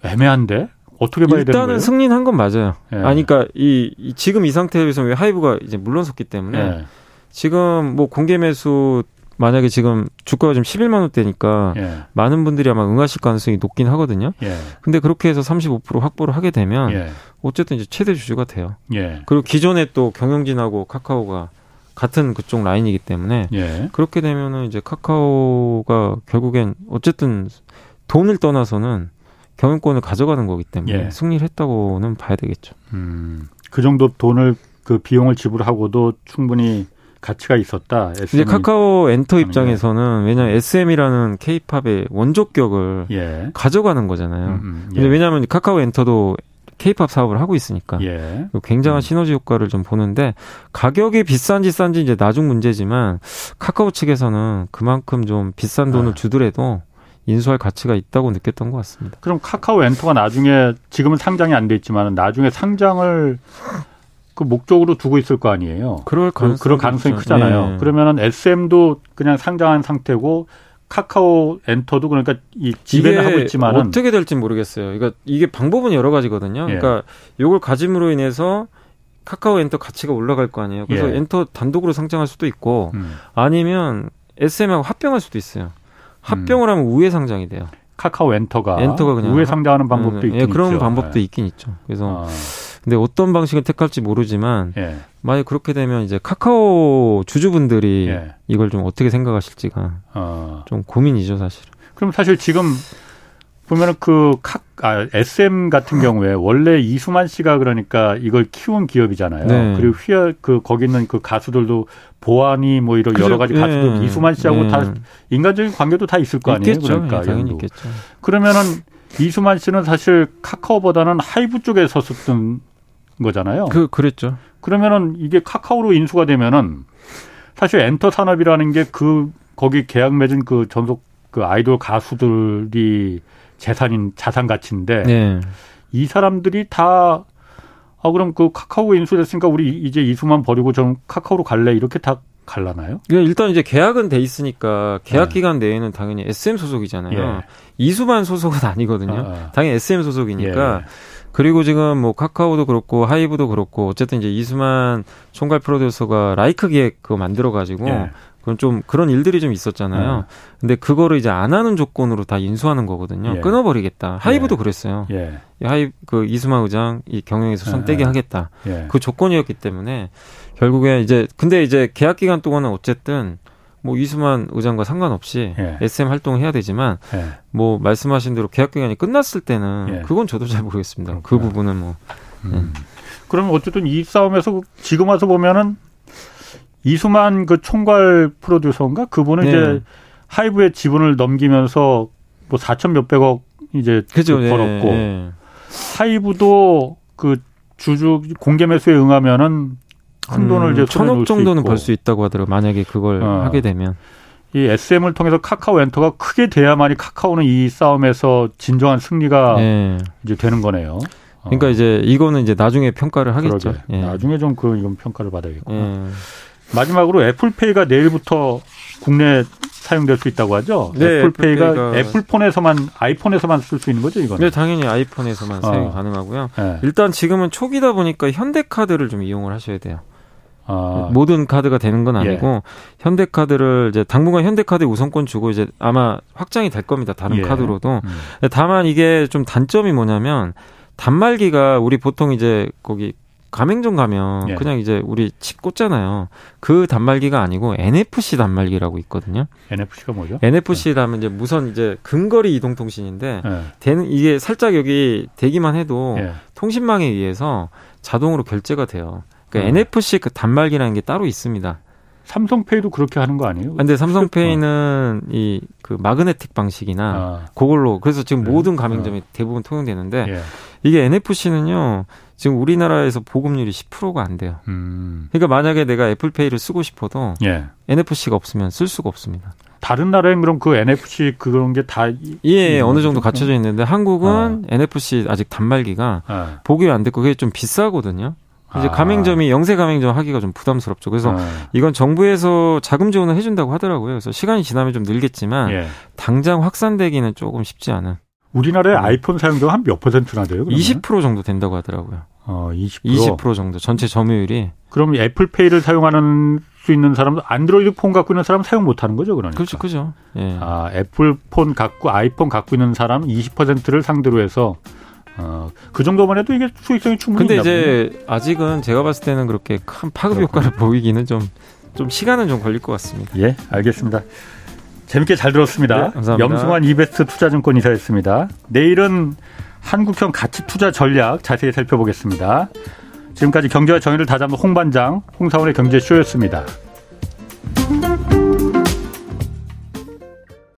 애매한데 어떻게 봐야 되는 거예요? 일단은 승리한 건 맞아요. 예. 아니 그러니까 이, 이, 지금 이 상태에서 왜 하이브가 이제 물러섰기 때문에 예. 지금 뭐 공개 매수 만약에 지금 주가가 지금 11만 원대니까 예. 많은 분들이 아마 응하실 가능성이 높긴 하거든요. 예. 근데 그렇게 해서 35% 확보를 하게 되면 예. 어쨌든 이제 최대 주주가 돼요. 예. 그리고 기존에 또 경영진하고 카카오가 같은 그쪽 라인이기 때문에 예. 그렇게 되면은 이제 카카오가 결국엔 어쨌든 돈을 떠나서는 경영권을 가져가는 거기 때문에 예. 승리를 했다고는 봐야 되겠죠. 음, 그 정도 돈을 그 비용을 지불하고도 충분히 가치가 있었다. 이제 카카오 엔터 입장에서는 왜냐하면 SM이라는 케이팝의 원조격을 예. 가져가는 거잖아요. 음, 음, 예. 왜냐하면 카카오 엔터도 케이팝 사업을 하고 있으니까 예. 굉장한 음. 시너지 효과를 좀 보는데 가격이 비싼지 싼지 이제 나중 문제지만 카카오 측에서는 그만큼 좀 비싼 돈을 아. 주더라도 인수할 가치가 있다고 느꼈던 것 같습니다. 그럼 카카오 엔터가 나중에 지금은 상장이 안 돼 있지만 나중에 상장을 그 목적으로 두고 있을 거 아니에요. 그럴 가능성이, 그, 럴 가능성이 크잖아요. 네. 그러면은 SM도 그냥 상장한 상태고 카카오 엔터도 그러니까 이 지배는 하고 있지만 어떻게 될지 모르겠어요. 그러니까 이게 방법은 여러 가지거든요. 예. 그러니까 요걸 가짐으로 인해서 카카오 엔터 가치가 올라갈 거 아니에요. 그래서 예. 엔터 단독으로 상장할 수도 있고 음. 아니면 SM하고 합병할 수도 있어요. 합병을 음. 하면 우회 상장이 돼요. 카카오 엔터가, 엔터가 그냥 우회 상장하는 방법도 네, 네. 있긴 예, 그런 방법도 네. 있긴 있죠. 그래서 아. 근데 어떤 방식을 택할지 모르지만 예. 만약 그렇게 되면 이제 카카오 주주분들이 예. 이걸 좀 어떻게 생각하실지가 어. 좀 고민이죠 사실. 그럼 사실 지금 보면은 그 카, 아, SM 같은 경우에 원래 이수만 씨가 그러니까 이걸 키운 기업이잖아요. 네. 그리고 휘어 그 거기 있는 그 가수들도 보안이 뭐 이런 여러 가지 가수들 네. 이수만 씨하고 네. 다 인간적인 관계도 다 있을 거 아니에요. 있겠죠. 그러니까 네, 당연히 있겠죠. 그러면은 이수만 씨는 사실 카카오보다는 하이브 쪽에 섰었던 거잖아요. 그 그랬죠. 그러면은 이게 카카오로 인수가 되면은 사실 엔터 산업이라는 게 그 거기 계약 맺은 그 전속 그 아이돌 가수들이 재산인 자산 가치인데 네. 이 사람들이 다 아, 그럼 그 카카오 인수됐으니까 우리 이제 이수만 버리고 좀 카카오로 갈래 이렇게 다 갈라나요? 일단 이제 계약은 돼 있으니까 계약 네. 기간 내에는 당연히 SM 소속이잖아요. 예. 이수만 소속은 아니거든요. 아, 아. 당연히 SM 소속이니까. 예. 그리고 지금 뭐 카카오도 그렇고 하이브도 그렇고 어쨌든 이제 이수만 총괄 프로듀서가 라이크 기획 그거 만들어 가지고 예. 그건 좀 그런 일들이 좀 있었잖아요. 예. 근데 그거를 이제 안 하는 조건으로 다 인수하는 거거든요. 예. 끊어버리겠다. 하이브도 예. 그랬어요. 예. 하이 그 이수만 의장 이 경영에서 손 떼게 하겠다. 그 조건이었기 때문에 결국에 이제 근데 이제 계약 기간 동안은 어쨌든 뭐 이수만 의장과 상관없이 예. SM 활동을 해야 되지만 예. 뭐 말씀하신 대로 계약 기간이 끝났을 때는 예. 그건 저도 잘 모르겠습니다. 그 그렇구나. 그 부분은 뭐. 음. 예. 그러면 어쨌든 이 싸움에서 지금 와서 보면은 이수만 그 총괄 프로듀서인가 그분은 네. 이제 하이브의 지분을 넘기면서 뭐 4천 몇백억 이제 그죠, 그 벌었고 예. 하이브도 그 주주 공개 매수에 응하면은 큰 돈을 음, 이제 천억 정도는 벌 수 있다고 하더라고요. 만약에 그걸 어. 하게 되면. 이 SM을 통해서 카카오 엔터가 크게 돼야만이 카카오는 이 싸움에서 진정한 승리가 네. 이제 되는 거네요. 그러니까 어. 이제 이거는 이제 나중에 평가를 하겠죠. 예. 나중에 좀 그 이건 평가를 받아야겠고. 예. 마지막으로 애플페이가 내일부터 국내 사용될 수 있다고 하죠. 네, 애플페이가, 애플페이가 애플폰에서만 아이폰에서만 쓸 수 있는 거죠, 이거는. 네, 당연히 아이폰에서만 사용 어. 가능하고요. 네. 일단 지금은 초기다 보니까 현대카드를 좀 이용을 하셔야 돼요. 아. 모든 카드가 되는 건 아니고 예. 현대카드를 이제 당분간 현대카드 우선권 주고 이제 아마 확장이 될 겁니다. 다른 예. 카드로도. 음. 다만 이게 좀 단점이 뭐냐면 단말기가 우리 보통 이제 거기 가맹점 가면 예. 그냥 이제 우리 칩 꽂잖아요. 그 단말기가 아니고 NFC 단말기라고 있거든요. NFC가 뭐죠? NFC라면 이제 무선 이제 근거리 이동 통신인데 예. 되는 이게 살짝 여기 대기만 해도 예. 통신망에 의해서 자동으로 결제가 돼요. 그러니까 어. NFC 그 단말기라는 게 따로 있습니다. 삼성페이도 그렇게 하는 거 아니에요? 근데 삼성페이는 어. 이그 마그네틱 방식이나 아. 그걸로 그래서 지금 네. 모든 가맹점이 어. 대부분 통용되는데 예. 이게 NFC는요 지금 우리나라에서 보급률이 10%가 안 돼요. 음. 그러니까 만약에 내가 애플페이를 쓰고 싶어도 예. NFC가 없으면 쓸 수가 없습니다. 다른 나라엔 그럼 그 NFC 그런 게 다 예, 어느 정도 갖춰져 있는데 한국은 어. NFC 아직 단말기가 어. 보급이 안 됐고 그게 좀 비싸거든요. 이제 아. 가맹점이 영세 가맹점 하기가 좀 부담스럽죠. 그래서 네. 이건 정부에서 자금 지원을 해준다고 하더라고요. 그래서 시간이 지나면 좀 늘겠지만 예. 당장 확산되기는 조금 쉽지 않은. 우리나라의 음. 아이폰 사용도가 한 몇 퍼센트나 돼요? 그러면? 20% 정도 된다고 하더라고요. 어, 20%? 20% 정도 전체 점유율이. 그럼 애플페이를 사용하는 수 있는 사람도 안드로이드 폰 갖고 있는 사람 사용 못 하는 거죠, 그러니까. 그렇죠, 그죠. 예. 아, 애플 폰 갖고 아이폰 갖고 있는 사람 20%를 상대로 해서 어, 그 정도만 해도 이게 수익성이 충분히 근데 이제 보네. 아직은 제가 봤을 때는 그렇게 큰 파급 효과를 보이기는 좀 좀 시간은 좀 걸릴 것 같습니다. 예, 알겠습니다. 재밌게 잘 들었습니다. 네, 감사합니다. 염승환 이베스트 투자증권 이사였습니다. 내일은 한국형 가치 투자 전략 자세히 살펴보겠습니다. 지금까지 경제와 정의를 다잡는 홍반장 홍사원의 경제쇼였습니다.